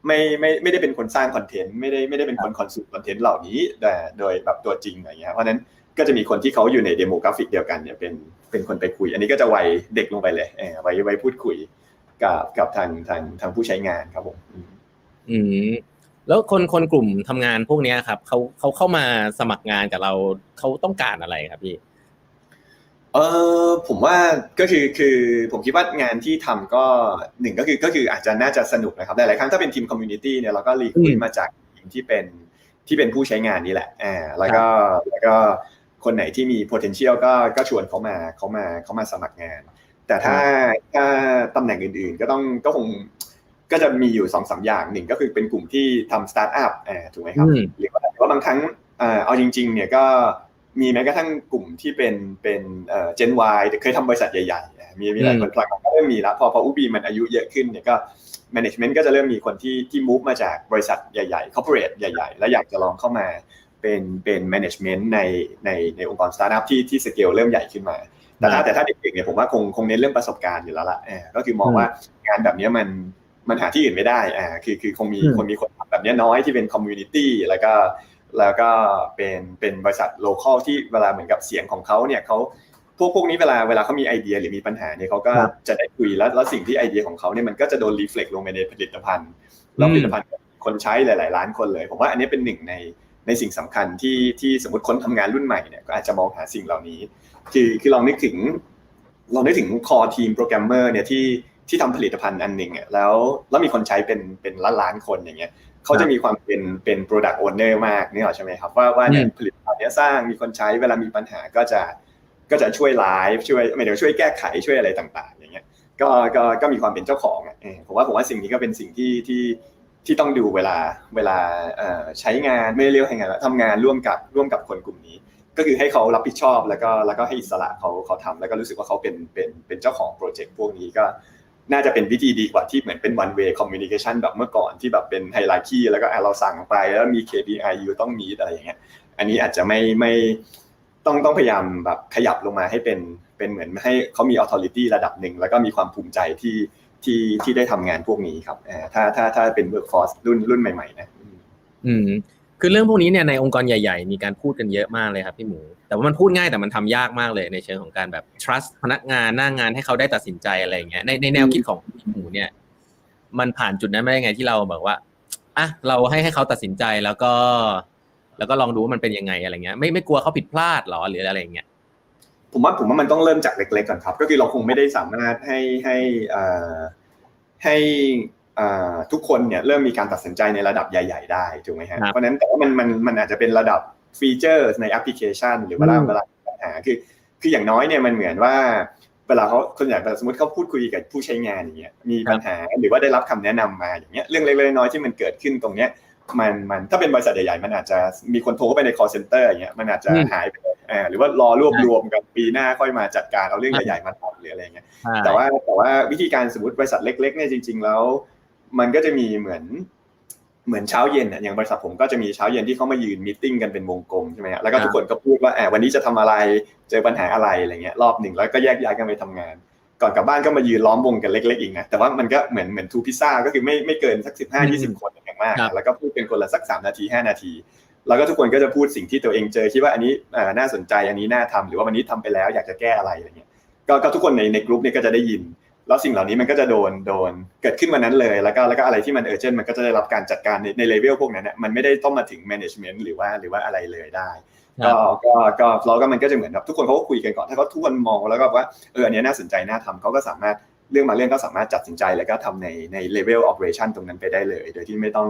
ไม่ไม่ไม่ได้เป็นคนสร้าง content ไม่ได้ไม่ได้เป็นคน consume content เหล่านี้แต่โดยแบบตัวจริงอะไรเงี้ยเพราะนั้นก็จะมีคนที่เขาอยู่ใน demographic เดียวกันเนี่ยเป็น เป็นคนไปคุย อันนี้ก็จะวัยเด็กลงไปเลยเออไว้ไว้พูดคุยกับกับทางทางทางผู้ใช้งานครับผมอืมแล้วคนคนกลุ่มทำงานพวกนี้ครับเขาเขาเข้ามาสมัครงานกับเราเขาต้องการอะไรครับพี่เออผมว่าก็คือคือผมคิดว่างานที่ทำก็หนึ่งก็คือก็คืออาจจะน่าจะสนุกนะครับหลายครั้งถ้าเป็นทีม community เนี่ยเราก็ recruit มาจากทีมที่เป็นที่เป็นผู้ใช้งานนี่แหละอ่าแล้วก็แล้วก็ คนไหนที่มี potential ก็ก็ชวนเขามาเขามาเขามาสมัครงาน แต่ถ้าถ้าตำแหน่งอื่นๆ ก็ต้องก็คงก็จะมีอยู่สองสาอย่างหนึ่งก็คือเป็นกลุ่มที่ทำสตาร์ทอัพอ่าถูกไหมครับหรือว่าบางครั้งอ่าเอาจริง ๆ เนี่ยก็มีแม้กระทั่งกลุ่มที่เป็นเป็นเอ่อ Gen Y เคยทำบริษัทใหญ่ๆ มีมีหลายคนพลังก็เริ่มมีแล้วพอพออุบีมันอายุเยอะขึ้นเนี่ยก็ management ก็จะเริ่มมีคนที่ที่ move มาจากบริษัทใหญ่ๆ corporate ใหญ่ ๆ แล้วอยากจะลองเข้ามา เป็นเป็น management ในในในองค์กรสตาร์ทอัพที่ที่สเกลเริ่มใหญ่ขึ้นมา แต่ถ้าแต่ถ้าเด็กๆเนี่ยผมว่าคงคงเน้นเรื่องประสบการณ์อยู่แล้วล่ะก็คือมองว่างานแบบนี้มันมันหาที่อื่นไม่ได้อ่าคือคือคงมีคนมีคนแบบนี้น้อยที่เป็น community แล้วก็แล้วก็เป็นเป็นบริษัท local ที่เวลาเหมือนกับเสียงของเขาเนี่ยเขาพวกพวกนี้เวลาเวลาเขามีไอเดียหรือมีปัญหาเนี่ยเขาก็จะได้คุยแล้วแล้วสิ่งที่ไอเดียของเขาเนี่ยมันก็จะโดน reflect ลงไปในผลิตภัณฑ์แล้วผลิตภัณฑ์คนใช้หลาย ๆ ล้านคนเลย ผมว่าอันนี้เป็นหนึ่งใน ในสิ่งสำคัญที่ที่สมมติคนทำงานรุ่นใหม่เนี่ยก็อาจจะมองหาสิ่งเหล่านี้ คือคือลองนึกถึงลองนึกถึงคอทีมโปรแกรมเมอร์เนี่ยที่ที่ทำผลิตภัณฑ์อันหนึ่งอะแล้วแล้วมีคนใช้เป็นเป็นล้านล้านคนอย่างเงี้ยเขาจะมีความเป็นเป็น product owner มากนี่หรอใช่ไหมครับว่าว่าเนี่ยผลิตภัณฑ์นี้สร้างมีคนใช้เวลามีปัญหาก็จะก็จะช่วยไลฟ์ช่วยไม่เดี๋ยวช่วยแก้ไขช่วยอะไรต่าง ๆ อย่างเงี้ยก็ก็ก็มีความเป็นเจ้าของอะผมว่าผมว่าสิ่งนี้ก็เป็นสิ่งที่ที่ ที่ต้องดูเวลาเวลาใช้งานไม่เรียกให้งานทำงานร่วมกับร่วมกับคนกลุ่มนี้ ก็คือให้เขารับผิดชอบแล้วก็แล้วก็ให้อิสระเขาเขาทำแล้วก็รู้สึกว่าเขาเป็นเป็นเป็นเจ้าของโปรเจกต์พวกนี้ก็น่าจะเป็นวิธีดีกว่าที่เหมือนเป็น one way communication แบบเมื่อก่อนที่แบบเป็นไฮไลท์แล้วก็เราสั่งไปแล้วมี KPI อยู่ต้องมีอะไรอย่างเงี้ยอันนี้อาจจะไม่ไม่ต้องต้องพยายามแบบขยับลงมาให้เป็นเป็นเหมือนให้เขามี authority ระดับหนึ่งแล้วก็มีความภูมิใจที่ ที่ที่ได้ทำงานพวกนี้ครับถ้าถ้าถ้าเป็น workforce รุ่นรุ่นใหม่ๆนะอืม คือเรื่องพวกนี้เนี่ยในองค์กรใหญ่ ๆ มีการพูดกันเยอะมากเลยครับพี่หมู แต่ว่ามันพูดง่ายแต่มันทำยากมากเลยในเชิงของการแบบ trust พนักงานหน้างานให้เขาได้ตัดสินใจอะไรอย่างเงี้ยในในแนวคิดของพี่หมูเนี่ย มันผ่านจุดนั้นไม่ได้ไงที่เราแบบว่าอะเราให้ให้เขาตัดสินใจแล้วก็ แล้วก็ลองดูว่ามันเป็นยังไงอะไรเงี้ยไม่ไม่กลัวเขาผิดพลาดหรอหรืออะไรเงี้ย ผมว่าผมว่ามันต้องเริ่มจากเล็ก ๆก่อนครับ ก็คือเราคงไม่ได้สามารถให้ให้อ่าให้ทุกคนเนี่ยเริ่มมีการตัดสินใจในระดับใหญ่ ๆ ได้ถูกไหมฮะเพราะนั้นแต่ว่ามันมันมันอาจจะเป็นระดับฟีเจอร์ในแอปพลิเคชัน หรือเวลาเวลาปัญหาคือคืออย่างน้อยเนี่ยมันเหมือนว่าเวลาเขาคนอย่างสมมติเขาพูดคุยกับผู้ใช้งานอย่างเงี้ยมีปัญหาหรือว่าได้รับคำแนะนำมาอย่างเงี้ยเรื่องเล็กๆน้อยๆที่มันเกิดขึ้นตรงเนี้ย มันมันถ้าเป็นบริษัทใหญ่ๆ มันอาจจะมีคนโทรเข้าไปใน call center อย่างเงี้ยมันอาจจะหายไปอ่าหรือว่ารอรวบรวมกันปีหน้าค่อยมาจัดการเอาเรื่องใหญ่ๆมาทำหรืออะไรเงี้ยแต่ว่าแต่ว่าวิธีการสมมติบริษัทเล็กๆเนี่ยจริง ๆ แล้ว มันก็จะมีเหมือนเหมือนเช้าเย็นอะอย่างบริษัทผมก็จะมีเช้าเย็นที่เขามายืนมิ팅กันเป็นวงกลมใช่ไหมฮะแล้วก็ทุกคนก็พูดว่าแอบวันนี้จะทำอะไรเจอปัญหาอะไรอะไรเงี้ยรอบหนึ่งแล้วก็แยกย้ายกันไปทำงาน ก่อนกลับบ้านก็มายืนล้อมวงกันเล็ก ๆ อีกนะ แต่ว่ามันก็เหมือนเหมือนทูพิซซ่าก็คือไม่ไม่เกินสักสิบห้ายี่สิบคนอย่างมาก แล้วก็พูดเป็นคนละสักสามนาทีห้านาที แล้วก็ทุกคนก็จะพูดสิ่งที่ตัวเองเจอคิดว่าอันนี้น่าสนใจอันนี้น่าทำหรือว่าวันนี้ทำไปแล้วอยากจะแก้อะไรอะไรเงี้ยก็ทุกคนในในกลุ่มเนี่ยก็จะได้ยิน แล้วสิ่งเหล่านี้มันก็จะโดนโดนเกิดขึ้นวันนั้นเลย แล้วก็แล้วก็อะไรที่มัน urgent มันก็จะได้รับการจัดการในในเลเวลพวกนั้นเนี่ยมันไม่ได้ต้องมาถึง management หรือว่าหรือว่าอะไรเลยได้ ก็ก็ก็เราก็มันก็จะเหมือนแบบทุกคนเขาก็คุยกันก่อนถ้าเขาทุกคนมองแล้วก็ว่าเอออันนี้น่าสนใจน่าทำเขาก็สามารถเรื่องมาเรื่องก็สามารถจัดสินใจแล้วก็ทำในใน level operation ตรงนั้นไปได้เลย โดยที่ไม่ต้อง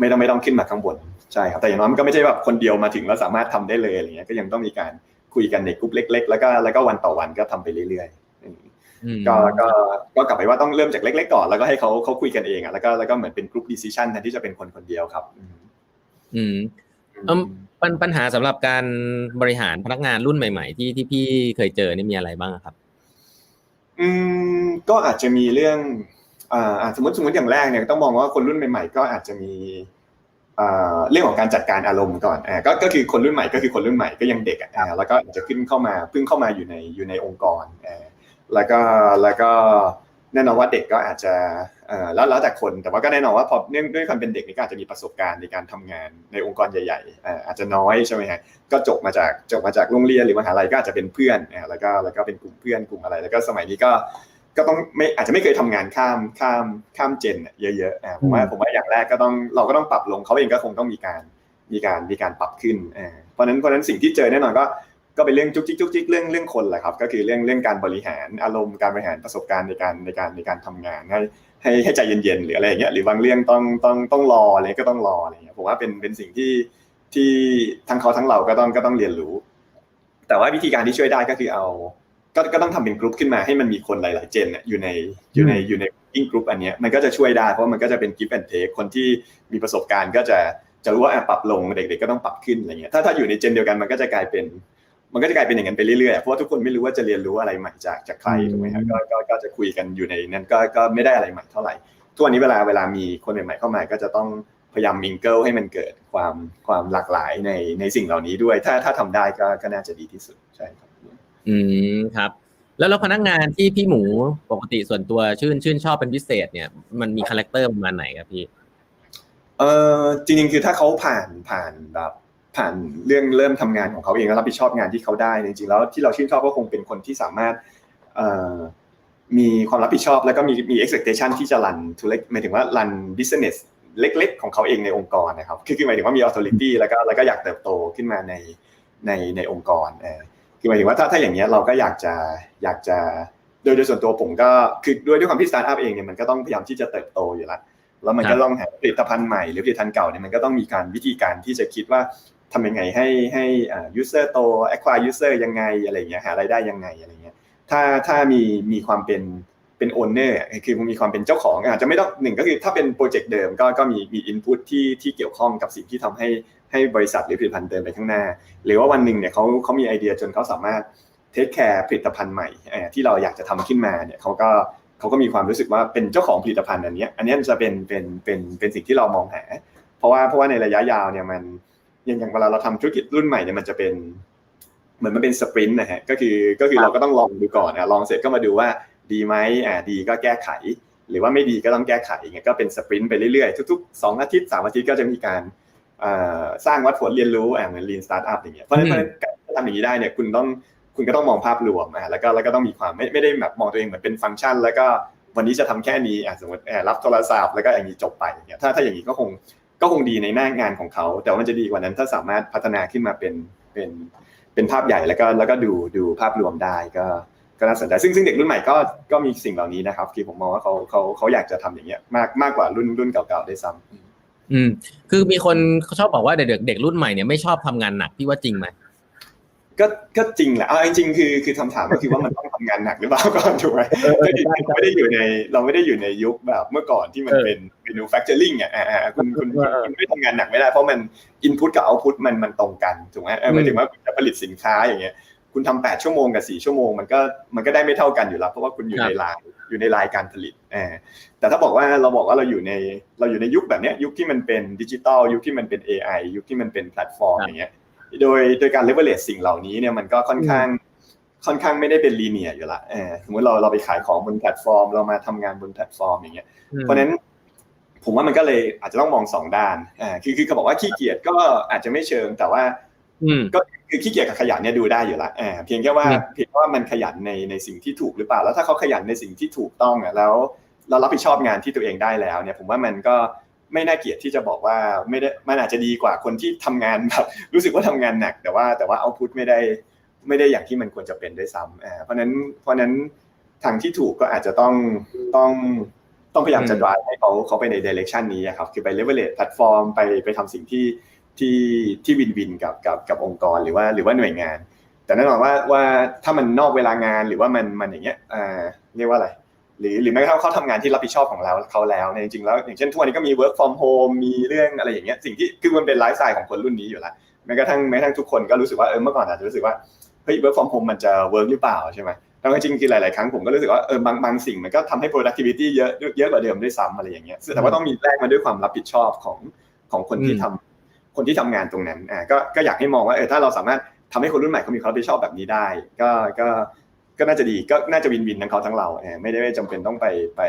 ไม่ต้องไม่ต้องขึ้นมาข้างบนใช่ครับแต่อย่างน้อยมันก็ไม่ใช่แบบคนเดียวมาถึงแล้วสามารถทำได้เลยอะไรเงี้ยก็ยังต้องมีการคุยกันในกลุ่มเล็ก ๆ แล้วก็แล้วก็วันต่อวันก็ทำไปเรื่อยๆก็ก็ก็กลับไปว่าต้องเริ่มจากเล็ก ๆ ก่อนแล้วก็ให้เขาเขาคุยกันเองอะแล้วก็แล้วก็เหมือนเป็นกลุ่ม decision แทนที่จะเป็นคนคนเดียวครับ อืม ปัญปัญหาสำหรับการบริหารพนักงานรุ่นใหม่ ๆ ที่ที่พี่เคยเจอนี่มีอะไรบ้างครับ อืมก็อาจจะมีเรื่องอ่าสมมติสมมติอย่างแรกเนี่ยต้องมองว่าคนรุ่นใหม่ ๆ ก็อาจจะมีเรื่องของการจัดการอารมณ์ก่อนอ่าก็ก็คือคนรุ่นใหม่ก็คือคนรุ่นใหม่ก็ยังเด็กอ่าแล้วก็อาจจะขึ้นเข้ามาเพิ่งเข้ามาอยู่ในอยู่ในองค์กรอ่าแล้วก็แล้วก็ แน่นอนว่าเด็กก็อาจจะแล้วแล้วแต่คนแต่ว่าก็แน่นอนว่าพอเนื่องด้วยความเป็นเด็กนี่ก็อาจจะมีประสบการณ์ในการทำงานในองค์กรใหญ่ๆอาจจะน้อยใช่ไหมฮะก็จบมาจากจบมาจากโรงเรียนหรือมหาลัยก็อาจจะเป็นเพื่อนแล้วก็แล้วก็เป็นกลุ่มเพื่อนกลุ่มอะไร แล้วก็สมัยนี้ก็ก็ต้องไม่อาจจะไม่เคยทำงานข้ามข้ามข้ามเจนเยอะๆอ่าผมว่าผมว่าอย่างแรกก็ต้องเราก็ต้องปรับลงเขาเองก็คงต้องมีการมีการมีการปรับขึ้นอ่าเพราะนั้นเพราะนั้นสิ่งที่เจอแน่นอนก็ ก็เป็นเรื่องจุกจิกจุกจิกเรื่องเรื่องคนแหละครับ ก็คือเรื่องเรื่องการบริหารอารมณ์การบริหารประสบการณ์ในการในการในการทำงานให้ให้ให้ใจเย็นๆหรืออะไรอย่างเงี้ยหรือบางเรื่องต้องต้องต้องรออะไรก็ต้องรออะไรเงี้ยผมว่าเป็นเป็นสิ่งที่ที่ทั้งเขาทั้งเราก็ต้องก็ต้องเรียนรู้ แต่ว่าวิธีการที่ช่วยได้ก็คือเอา ก็ก็ต้องทำเป็นกลุ่มขึ้นมาให้มันมีคนหลาย ๆ เจนอยู่ในอยู่ในอยู่ในกิ้งกลุ่มอันนี้มันก็จะช่วยได้เพราะมันก็จะเป็นกิฟต์แอนเทคคนที่มีประสบการณ์ก็จะจะรู้ว่าปรับลงเด็กๆก็ต้องปรับขึ้นอะไรเงี้ยถ้าถ้าอยู่ในเจนเดียวกันมันก็จะกลายเป็น มันก็จะกลายเป็นอย่างนั้นไปเรื่อยๆเพราะว่าทุกคนไม่รู้ว่าจะเรียนรู้อะไรใหม่จากจากใครถูกไหมครับก็ก็ก็จะคุยกันอยู่ในนั้นก็ก็ไม่ได้อะไรใหม่เท่าไหร่ทุกวันนี้เวลาเวลามีคนใหม่ๆเข้ามาก็จะต้องพยายาม mingle ให้มันเกิดความความหลากหลายในในสิ่งเหล่านี้ด้วย ถ้าถ้าทำได้ก็ก็น่าจะดีที่สุดใช่ครับ อืมครับ แล้วแล้วพนักงานที่พี่หมูปกติส่วนตัวชื่นชื่นชอบเป็นพิเศษเนี่ย มันมี character ประมาณไหนครับพี่เออจริงๆคือถ้าเขาผ่านผ่านแบบ ผ่านเรื่องเริ่มทำงานของเขาเองแล้วรับผิดชอบงานที่เขาได้จริงๆแล้วที่เราชื่นชอบก็คงเป็นคนที่สามารถเอ่อมีความรับผิดชอบแล้วก็มีมี expectation ที่จะ run ธุรกิจหมายถึงว่า run business เล็ก ๆ ของเขาเองในองค์กรนะครับคือคือหมายถึงว่ามี authority แล้วก็แล้วก็อยากเติบโตขึ้นมาในในในองค์กรเออคือหมายถึงว่าถ้าถ้าอย่างเงี้ยเราก็อยากจะอยากจะโดยโดยส่วนตัวผมก็คือด้วยด้วยความที่สตาร์ทอัพเองเนี่ยมันก็ต้องพยายามที่จะเติบโตอยู่แล้วแล้วมันก็ต้องหาผลิตภัณฑ์ใหม่หรือผลิตภัณฑ์เก่าเนี่ยมันก็ต้องมีการวิธีการที่จะคิดว่า ทำยังไงให้ให้ user โต acquire user ยังไงอะไรเงี้ยหารายได้ยังไงอะไรเงี้ยถ้าถ้ามีมีความเป็นเป็น owner คือมีความเป็นเจ้าของอาจจะไม่ต้องหนึ่งก็คือถ้าเป็นโปรเจกต์เดิมก็ก็มีมี input ที่ที่เกี่ยวข้องกับสิ่งที่ทำให้ให้บริษัทหรือผลิตภัณฑ์เดินไปข้างหน้า หรือว่าวันหนึ่งเนี่ยเขาเขามีไอเดียจนเขาสามารถ take care ผลิตภัณฑ์ใหม่ที่เราอยากจะทำขึ้นมาเนี่ยเขาก็เขาก็มีความรู้สึกว่าเป็นเจ้าของผลิตภัณฑ์อันนี้อันนี้จะเป็นเป็นเป็นเป็นสิ่งที่เรามองหา เพราะว่าเพราะว่าในระยะยาวเนี่ยมัน อย่างอย่างเวลาเราทำธุรกิจรุ่นใหม่เนี่ยมันจะเป็น เหมือนมันเป็นสปรินต์นะฮะก็คือก็คือเราก็ต้องลองดูก่อนนะลองเสร็จก็มาดูว่าดีไหมอ่าดีก็แก้ไข หรือว่าไม่ดีก็ต้องแก้ไขอย่างเงี้ยก็เป็นสปรินต์ไปเรื่อยๆทุกๆ2อาทิตย์3อาทิตย์ก็จะมีการสร้างวัดผลเรียนรู้เหมือน lean startup อย่างเงี้ยเพราะฉะนั้นการทำอย่างนี้ได้เนี่ยคุณต้องคุณก็ต้องมองภาพรวมอ่าแล้วก็แล้วก็ต้องมีความไม่ไม่ได้แบบมองตัวเองเหมือนเป็นฟังก์ชัน แล้วก็วันนี้จะทำแค่นี้อ่าสมมติรับโทรศัพท์แล้วก็อย่างนี้จบไปอย่างเงี้ยถ้าถ้าอย่างนี้ก็คง ก็คงดีในหน้างานของเขา แต่ว่ามันจะดีกว่านั้นถ้าสามารถพัฒนาขึ้นมาเป็นเป็นเป็นภาพใหญ่แล้วก็แล้วก็ดูดูภาพรวมได้ก็ก็น่าสนใจซึ่งซึ่งเด็กรุ่นใหม่ก็ก็มีสิ่งเหล่านี้นะครับคือผมมองว่าเขาเขาเขาอยากจะทำอย่างเงี้ยมากมากกว่ารุ่นรุ่นเก่าๆได้ซ้ำอืม คือมีคนเขาชอบบอกว่าเด็กเด็กรุ่นใหม่เนี่ยไม่ชอบทำงานหนักพี่ว่าจริงไหม ก็ก็จริงแหละเอาจริงๆคือคือคำถามก็คือว่ามันต้องทำงานหนักหรือเปล่าก่อนถูกไหมเราไม่ได้อยู่ในเราไม่ได้อยู่ในยุคแบบเมื่อก่อนที่มันเป็น manufacturing อะอ่าคุณคุณคุณไม่ทำงานหนักไม่ได้เพราะมัน input กับ output มันมันตรงกันถูกไหมหมายถึงว่าจะผลิตสินค้าอย่างเงี้ยคุณทำแปดชั่วโมงกับสี่ชั่วโมงมันก็มันก็ได้ไม่เท่ากันอยู่แล้วเพราะว่าคุณอยู่ในลายอยู่ในลายการผลิตแต่ถ้าบอกว่าเราบอกว่าเราอยู่ในเราอยู่ในยุคแบบนี้ยุคที่มันเป็นดิจิตอลยุคที่มันเป็น AI ยุคที่มันเป็นแพลตฟอร์มอย่างเงี้ย โดยโดยการเลเวลเลตสิ่งเหล่านี้เนี่ยมันก็ค่อนข้างค่อนข้างไม่ได้เป็น linear อยู่ละเออสมมติเราเราไปขายของบนแพลตฟอร์ม เรามาทำงานบนแพลตฟอร์มอย่างเงี้ย เพราะนั้นผมว่ามันก็เลยอาจจะต้องมองสองด้านอ่าคือคือเขาบอกว่าขี้เกียจก็อาจจะไม่เชิงแต่ว่าก็คือขี้เกียจกับขยันเนี่ยดูได้อยู่ละอ่าเพียงแค่ว่าเพียงว่ามันขยันในในสิ่งที่ถูกหรือเปล่า แล้วถ้าเขาขยันในสิ่งที่ถูกต้องอะแล้วเรารับผิดชอบงานที่ตัวเองได้แล้วเนี่ยผมว่ามันก็ ไม่น่าเกียดที่จะบอกว่าไม่ได้มันอาจจะดีกว่าคนที่ทำงานแบบรู้สึกว่าทำงานหนัก แต่ว่าแต่ว่าเอาพุทไม่ได้ไม่ได้อย่างที่มันควรจะเป็นด้วยซ้ำอ่าเพราะนั้นเพราะนั้นทางที่ถูกก็อาจจะต้องต้องต้องพยายามจะ drive ให้เขาเขาไปใน direction นี้ครับคือไป leverage แพลตฟอร์มไปไปทำสิ่งที่ที่ที่ win-win กับกับกับองค์กรหรือว่าหรือว่าหน่วยงาน แต่แน่นอนว่าว่าถ้ามันนอกเวลางานหรือว่ามันมันอย่างเงี้ยอ่าเรียกว่าอะไร หรือหรือแม้กระทั่งเขาทำงานที่รับผิดชอบของเราเขาแล้วในจริงๆแล้วอย่างเช่นทุกวันนี้ก็มี work from home มีเรื่องอะไรอย่างเงี้ยสิ่งที่คือมันเป็นไลฟ์สไตล์ของคนรุ่นนี้อยู่แล้วแม้กระทั่งแม้กระทั่งทุกคนก็รู้สึกว่าเออเมื่อก่อนอาจจะรู้สึกว่าเฮ้ย work from home มันจะ work หรือเปล่าใช่ไหมแต่จริงๆคือหลายๆครั้งผมก็รู้สึกว่าเออบางบางสิ่งมันก็ทำให้ productivity เยอะเยอะกว่าเดิมด้วยซ้ำอะไรอย่างเงี้ยแต่ว่าต้องมีแลกมาด้วยความรับผิดชอบของของคนที่ทำคนที่ทำงานตรงนั้นอ่าก็ก็อยากให้มองว่าเออถ้าเราสามารถทำให้คนรุ่นใหม่เขามีความรับผิดชอบแบบนี้ได้ ก็ก็ ก็น่าจะดีก็น่าจะวินวินทั้งเขาทั้งเราเออไม่ได้จำเป็นต้องไปไป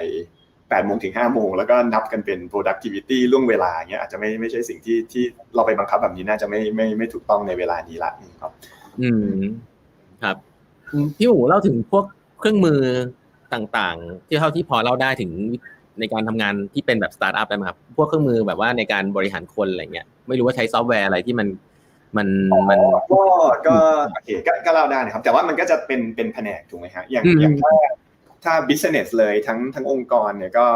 แปดโมงถึงห้าโมงแล้วก็นับกันเป็น productivity ล่วงเวลาเงี้ยอาจจะไม่ไม่ใช่สิ่งที่ที่เราไปบังคับแบบนี้น่าจะไม่ไม่ไม่ถูกต้องในเวลานี้ละครับ อืมครับพี่หมูเล่าถึงพวกเครื่องมือต่างๆ ที่เท่าที่พอเล่าได้ถึงในการทำงานที่เป็นแบบสตาร์ทอัพได้ไหมครับพวกเครื่องมือแบบว่าในการบริหารคนอะไรเงี้ยไม่รู้ว่าใช้ซอฟต์แวร์อะไรที่มัน มันมันก็ก็โอเคก็เล่าได้นะครับ แต่ว่ามันก็จะเป็นเป็นแผนกถูกไหมฮะอย่างอย่างถ้าถ้า business เลยทั้งทั้งองค์กรเนี่ยก็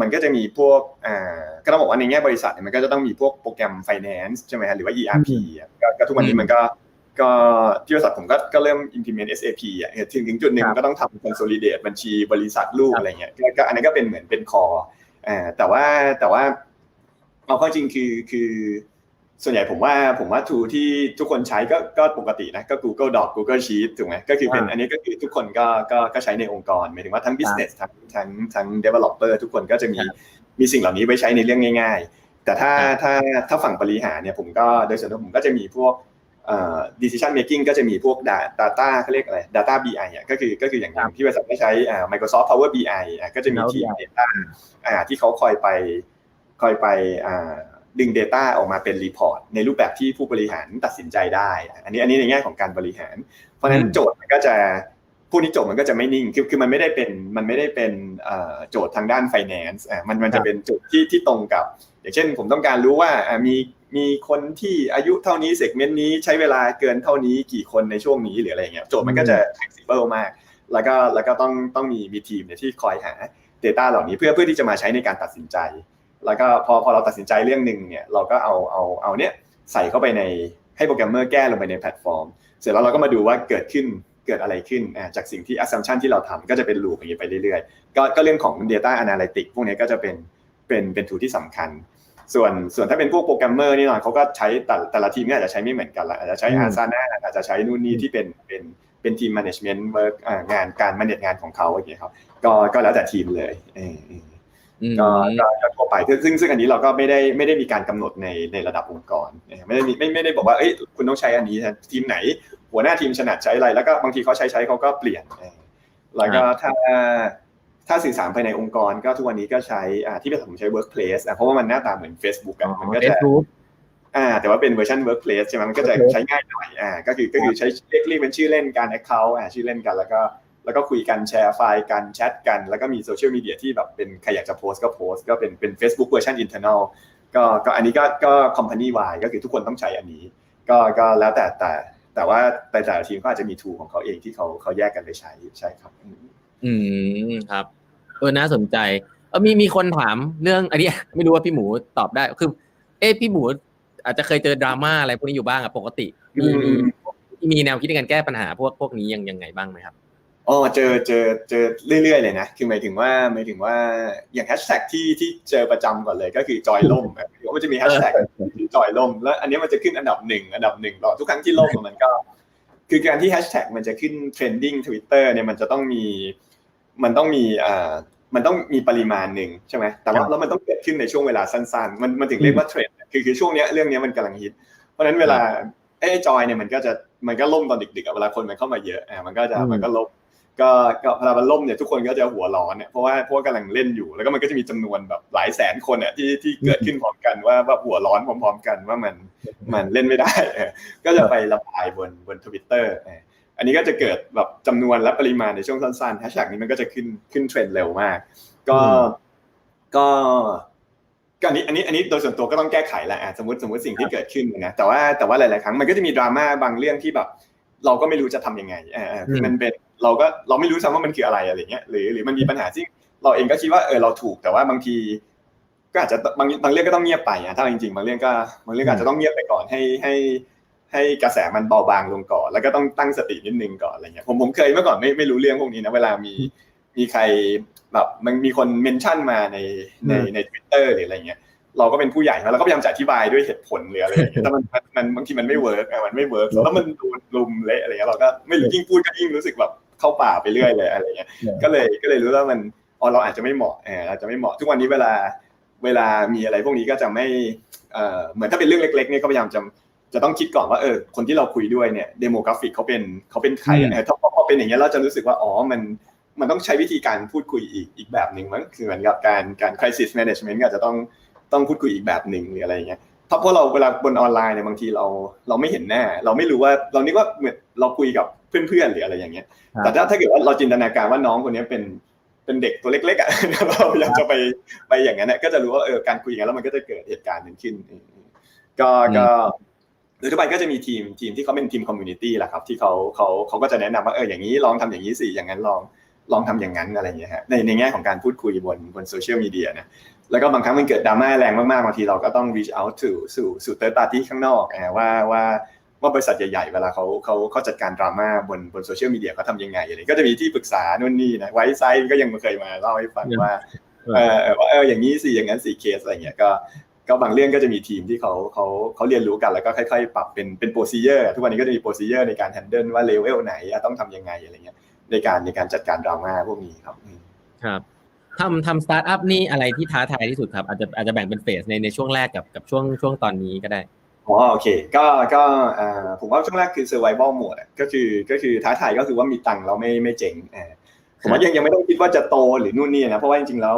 มันก็จะมีพวกอ่าก็ต้องบอกว่าในแง่บริษัทเนี่ยมันก็จะต้องมีพวกโปรแกรม finance ใช่ไหมฮะหรือว่า ERP ก็ทุกวันนี้มันก็ก็ที่บริษัทผมก็ก็เริ่ม implement SAP อะถึงถึงจุดหนึ่งก็ต้องทำ consolidate บัญชีบริษัทลูกอะไรเงี้ยก็อันนี้ก็เป็นเหมือนเป็นคออ่าแต่ว่าแต่ว่าเอาเข้าจริงคือคือ ส่วนใหญ่ผมว่าผมว่า tool ที่ทุกคนใช้ก็ก็ปกตินะก็ Google Doc Google Sheet ถูกไหมก็คือเป็นอันนี้ก็คือทุกคนก็ก็ก็ใช้ในองค์กรหมายถึงว่าทั้ง business ทั้งทั้งทั้ง developer ทุกคนก็จะมีมีสิ่งเหล่านี้ไว้ใช้ในเรื่องง่าย ๆ แต่ถ้าถ้าถ้าฝั่งบริหารเนี่ยผมก็โดยส่วนตัวผมก็จะมีพวก decision making ก็จะมีพวก data เขาเรียกอะไร data BI อะก็คือก็คืออย่างที่บริษัทได้ใช้ Microsoft Power BI อะก็จะมีทีม data อ่าที่เขาคอยไปคอยไปอ่า ดึง Data ออกมาเป็นรีพอร์ตในรูปแบบที่ผู้บริหารตัดสินใจได้ อันนี้อันนี้ในแง่ของการบริหาร เพราะฉะนั้นโจทย์มันก็จะผู้นี้โจทย์มันก็จะไม่นิ่งคือคือมันไม่ได้เป็นมันไม่ได้เป็นโจทย์ทางด้าน finance อ่ามันมันจะเป็นโจทย์ที่ที่ตรงกับ อย่างเช่น ผมต้องการรู้ว่ามีมีคนที่อายุเท่านี้เซกเมนต์นี้ใช้เวลาเกินเท่านี้กี่คนในช่วงนี้หรืออะไรเงี้ยโจทย์มันก็จะ flexible มาก แล้วก็แล้วก็ต้องต้องมีมีทีมเนี่ยที่คอยหา Data เหล่านี้เพื่อเพื่อที่จะมาใช้ในการตัดสินใจ แล้วก็พอพอเราตัดสินใจเรื่องหนึ่งเนี่ยเราก็เอาเอาเอาเนี้ยใส่เข้าไปในให้โปรแกรมเมอร์แก้ลงไปในแพลตฟอร์ม เสร็จแล้วเราก็มาดูว่าเกิดขึ้นเกิดอะไรขึ้นจากสิ่งที่ assumption ที่เราทำก็จะเป็นลูปอย่างนี้ไปเรื่อยๆก็ก็เรื่องของ data analytics พวกนี้ก็จะเป็นเป็นเป็น tool ที่สำคัญ ส่วนส่วนถ้าเป็นพวกโปรแกรมเมอร์นี่หน่อยเขาก็ใช้แต่แต่ละทีมเนี่ยอาจจะใช้ไม่เหมือนกันละอาจจะใช้อาซาน่าอาจจะใช้นู่นนี่ที่เป็นเป็นเป็นทีม management work งานการ manage งานของเขาอย่างเงี้ยครับก็ก็แล้วแต่ทีมเลย ก็ก็ทั่วไปซึ่งซึ่งอันนี้เราก็ไม่ได้ไม่ได้มีการกำหนดในในระดับองค์กรไม่ได้ไม่ไม่ได้บอกว่าเอ้ยคุณต้องใช้อันนี้ทีมไหน หัวหน้าทีมถนัดใช้อะไรแล้วก็บางทีเขาใช้ใช้เขาก็เปลี่ยนแล้วก็ถ้าถ้าสื่อสารภายในองค์กรก็ทุกวันนี้ก็ใช้ที่ผมใช้ workplace เพราะว่ามันหน้าตาเหมือน Facebook อะมันก็จะอ่าแต่ว่าเป็นเวอร์ชัน workplace ใช่ไหมมันก็จะใช้ง่ายหน่อยอ่าก็คือก็คือใช้เรียกเรียกเป็นชื่อเล่นการ account อ่าชื่อเล่นกันแล้วก็ แล้วก็คุยกันแชร์ไฟล์กันแชทกัน แล้วก็มีโซเชียลมีเดียที่แบบเป็นใครอยากจะโพสก็โพสก็เป็นเป็น Facebook เวอร์ชัน internal ก็ก็อันนี้ก็ก็ company wide ก็คือทุกคนต้องใช้อันนี้ ก็ก็แล้วแต่แต่แต่ว่าแต่แต่ละทีมก็อาจจะมีทูของเขาเองที่เขาเขาแยกกันไปใช้ใช่ครับ อืมครับเออน่าสนใจเออมีมีคนถามเรื่องอันนี้ไม่รู้ว่าพี่หมูตอบได้คือ เอ้พี่หมูอาจจะเคยเจอดราม่าอะไรพวกนี้อยู่บ้างอะปกติมีมีมีแนวคิดในการแก้ปัญหาพวกพวกนี้ยังยังไงบ้างไหมครับ อ๋อเจอเจอเจอเรื่อยๆเลยนะคือหมายถึงว่าหมายถึงว่าอย่างแฮชแท็กที่ที่เจอประจำก่อนเลยก็คือจอยล่มมันจะมีแฮชแท็กจอยล่มแล้ว อันนี้มันจะขึ้นอันดับหนึ่งอันดับหนึ่งตลอดทุกครั้งที่ล่มมันก็ คือการที่แฮชแท็กมันจะขึ้น trending ทวิตเตอร์เนี่ยมันจะต้องมีมันต้องมีอ่ามันต้องมีปริมาณหนึ่งใช่ไหมแต่ว่าแล้วมันต้องเกิดขึ้นในช่วงเวลาสั้นๆ มันมันถึงเรียกว่าเทรนด์คือคือช่วงนี้เรื่องนี้มันกำลังฮิต เพราะฉะนั้นเวลาไอ้จอยเนี่ยมันก็จะมันก็ล่มตอนดึกๆเวลาคนมันเข้ามาเยอะอ่ามันก็จะมันก็ล่ม ก็ก็เวลามันล่มเนี่ยทุกคนก็จะหัวร้อนเนี่ยเพราะว่าเพราะว่ากำลังเล่นอยู่ แล้วก็มันก็จะมีจำนวนแบบหลายแสนคนเนี่ยที่ที่เกิดขึ้นพร้อมกันว่าว่าหัวร้อนพร้อมๆกันว่ามันมันเล่นไม่ได้ ก็จะไประบายบนบนทวิตเตอร์อันนี้ก็จะเกิดแบบจำนวนและปริมาณในช่วงสั้นๆแฮชแท็กนี้มันก็จะขึ้นขึ้นเทรนด์เร็วมาก ก็ก็ก็อันนี้อันนี้อันนี้โดยส่วนตัวก็ต้องแก้ไขแหละสมมติสมมติสิ่งที่เกิดขึ้นนะแต่ว่าแต่ว่าหลายๆครั้งมันก็จะมีดราม่าบางเรื่องที่แบบ เราก็ไม่รู้จะทํำยังไงอ่ามันเป็น เราก็เราไม่รู้ซ้ำว่ามันคืออะไรอะไรเงี้ยหรือหรือมันมีปัญหาที่เราเองก็คิดว่าเออเราถูกแต่ว่าบางที ก็อาจจะบางบางเรื่องก็ต้องเงียบไปอะถ้าจริงๆบางเรื่องก็บางเรื่องอาจจะต้องเงียบไปก่อนให้ให้ให้กระแสมันเบาบางลงก่อน แล้วก็ต้องตั้งสตินิดนึงก่อนอะไรเงี้ยผมผมเคยเมื่อก่อนไม่ไม่รู้เรื่องพวกนี้นะเวลามีมีใครแบบมันมีคน mention มาในในในทวิตเตอร์หรืออะไรเงี้ยเราก็เป็นผู้ใหญ่แล้วเราก็พยายามจะอธิบายด้วยเหตุผลหรืออะไรอย่างเงี้ยแต่มันมันบางทีมันไม่ work มันไม่ work แล้วมันโดนรุมเละอะไรเงี้ยเราก็ไม่รู้ยิ่งพูดก็ยิ่งรู้สึกแบบ เข้าป่าไปเรื่อยเลยอะไรเงี้ยก็เลยก็เลยรู้ว่ามันอ๋อเราอาจจะไม่เหมาะเอออาจจะไม่เหมาะทุกวันนี้เวลาเวลามีอะไรพวกนี้ก็จะไม่เอ่อเหมือนถ้าเป็นเรื่องเล็กๆเนี่ยก็พยายามจะจะต้องคิดก่อนว่าเออคนที่เราคุยด้วยเนี่ย demographic เขาเป็นเขาเป็นใครเออถ้าพอเป็นอย่างเงี้ยเราจะรู้สึกว่าอ๋อมันมันต้องใช้วิธีการพูดคุยอีกอีกแบบหนึ่งมั้งคือเหมือนกับการการ crisis management ก็อาจจะต้องต้องพูดคุยอีกแบบหนึ่งหรืออะไรอย่างเงี้ยเพราะพวกเราเวลาบนออนไลน์เนี่ยบางทีเราเราไม่เห็นหน้า เราไม่รู้ว่าเรานึกว่าเหมือนเราคุยกับ เพื่อนๆหรืออะไรอย่างเงี้ย แต่ถ้าถ้าเกิดว่าเราจินตนาการว่าน้องคนนี้เป็นเป็นเด็กตัวเล็กๆอะเราพยายามจะไปไปอย่างนั้นก็จะรู้ว่าเออการคุยกันแล้วมันก็จะเกิดเหตุการณ์นึงขึ้นก็ก็โดยทั่วไปก็จะมีทีมทีมที่เขาเป็นทีม community แหละครับ ที่เขาเขาเขาก็จะแนะนำว่าเอออย่างนี้ลองทำอย่างนี้สิอย่างนั้นลองลองทำอย่างนั้นอะไรอย่างเงี้ยฮะในในแง่ของการพูดคุยบนบนโซเชียลมีเดียนะแล้วก็บางครั้งมันเกิดดราม่าแรงมากๆบางทีเราก็ต้อง reach out to สู่สู่ third party ข้างนอกว่าว่า ว่าบริษัทใหญ่ๆ เวลาเขาเขาเขาจัดการดราม่าบนบนโซเชียลมีเดียเขาทำยังไงอะไรก็จะมีที่ปรึกษานู่นนี่นะไวซ์ไซท์ก็ยังเคยมาเล่าให้ฟังว่าเออว่าเอออย่างนี้สิอย่างนั้นสิเคสอะไรเงี้ยก็ก็บางเรื่องก็จะมีทีมที่เขาเขาเขาเรียนรู้กันแล้วก็ค่อยๆ ปรับเป็นเป็น procedure ทุกวันนี้ก็จะมี procedure ในการ handle ว่า level ไหนต้องทำยังไงอะไรเงี้ยในการในการจัดการดราม่าพวกนี้ครับครับทำทำสตาร์ทอัพนี่อะไรที่ท้าทายที่สุดครับอาจจะอาจจะแบ่งเป็นเฟสในในช่วงแรกกับกับช่วงช่วงตอนนี้ก็ได้ อ๋อโอเค ก็ก็อ่าผมว่าช่วงแรกคือ survival mode ก็คือก็คือท้าทายก็คือว่ามีตังค์เราไม่ไม่เจ๋งอ่าผมว่ายังยังไม่ต้องคิดว่าจะโตหรือนู่นนี่นะเพราะว่าจริงๆแล้ว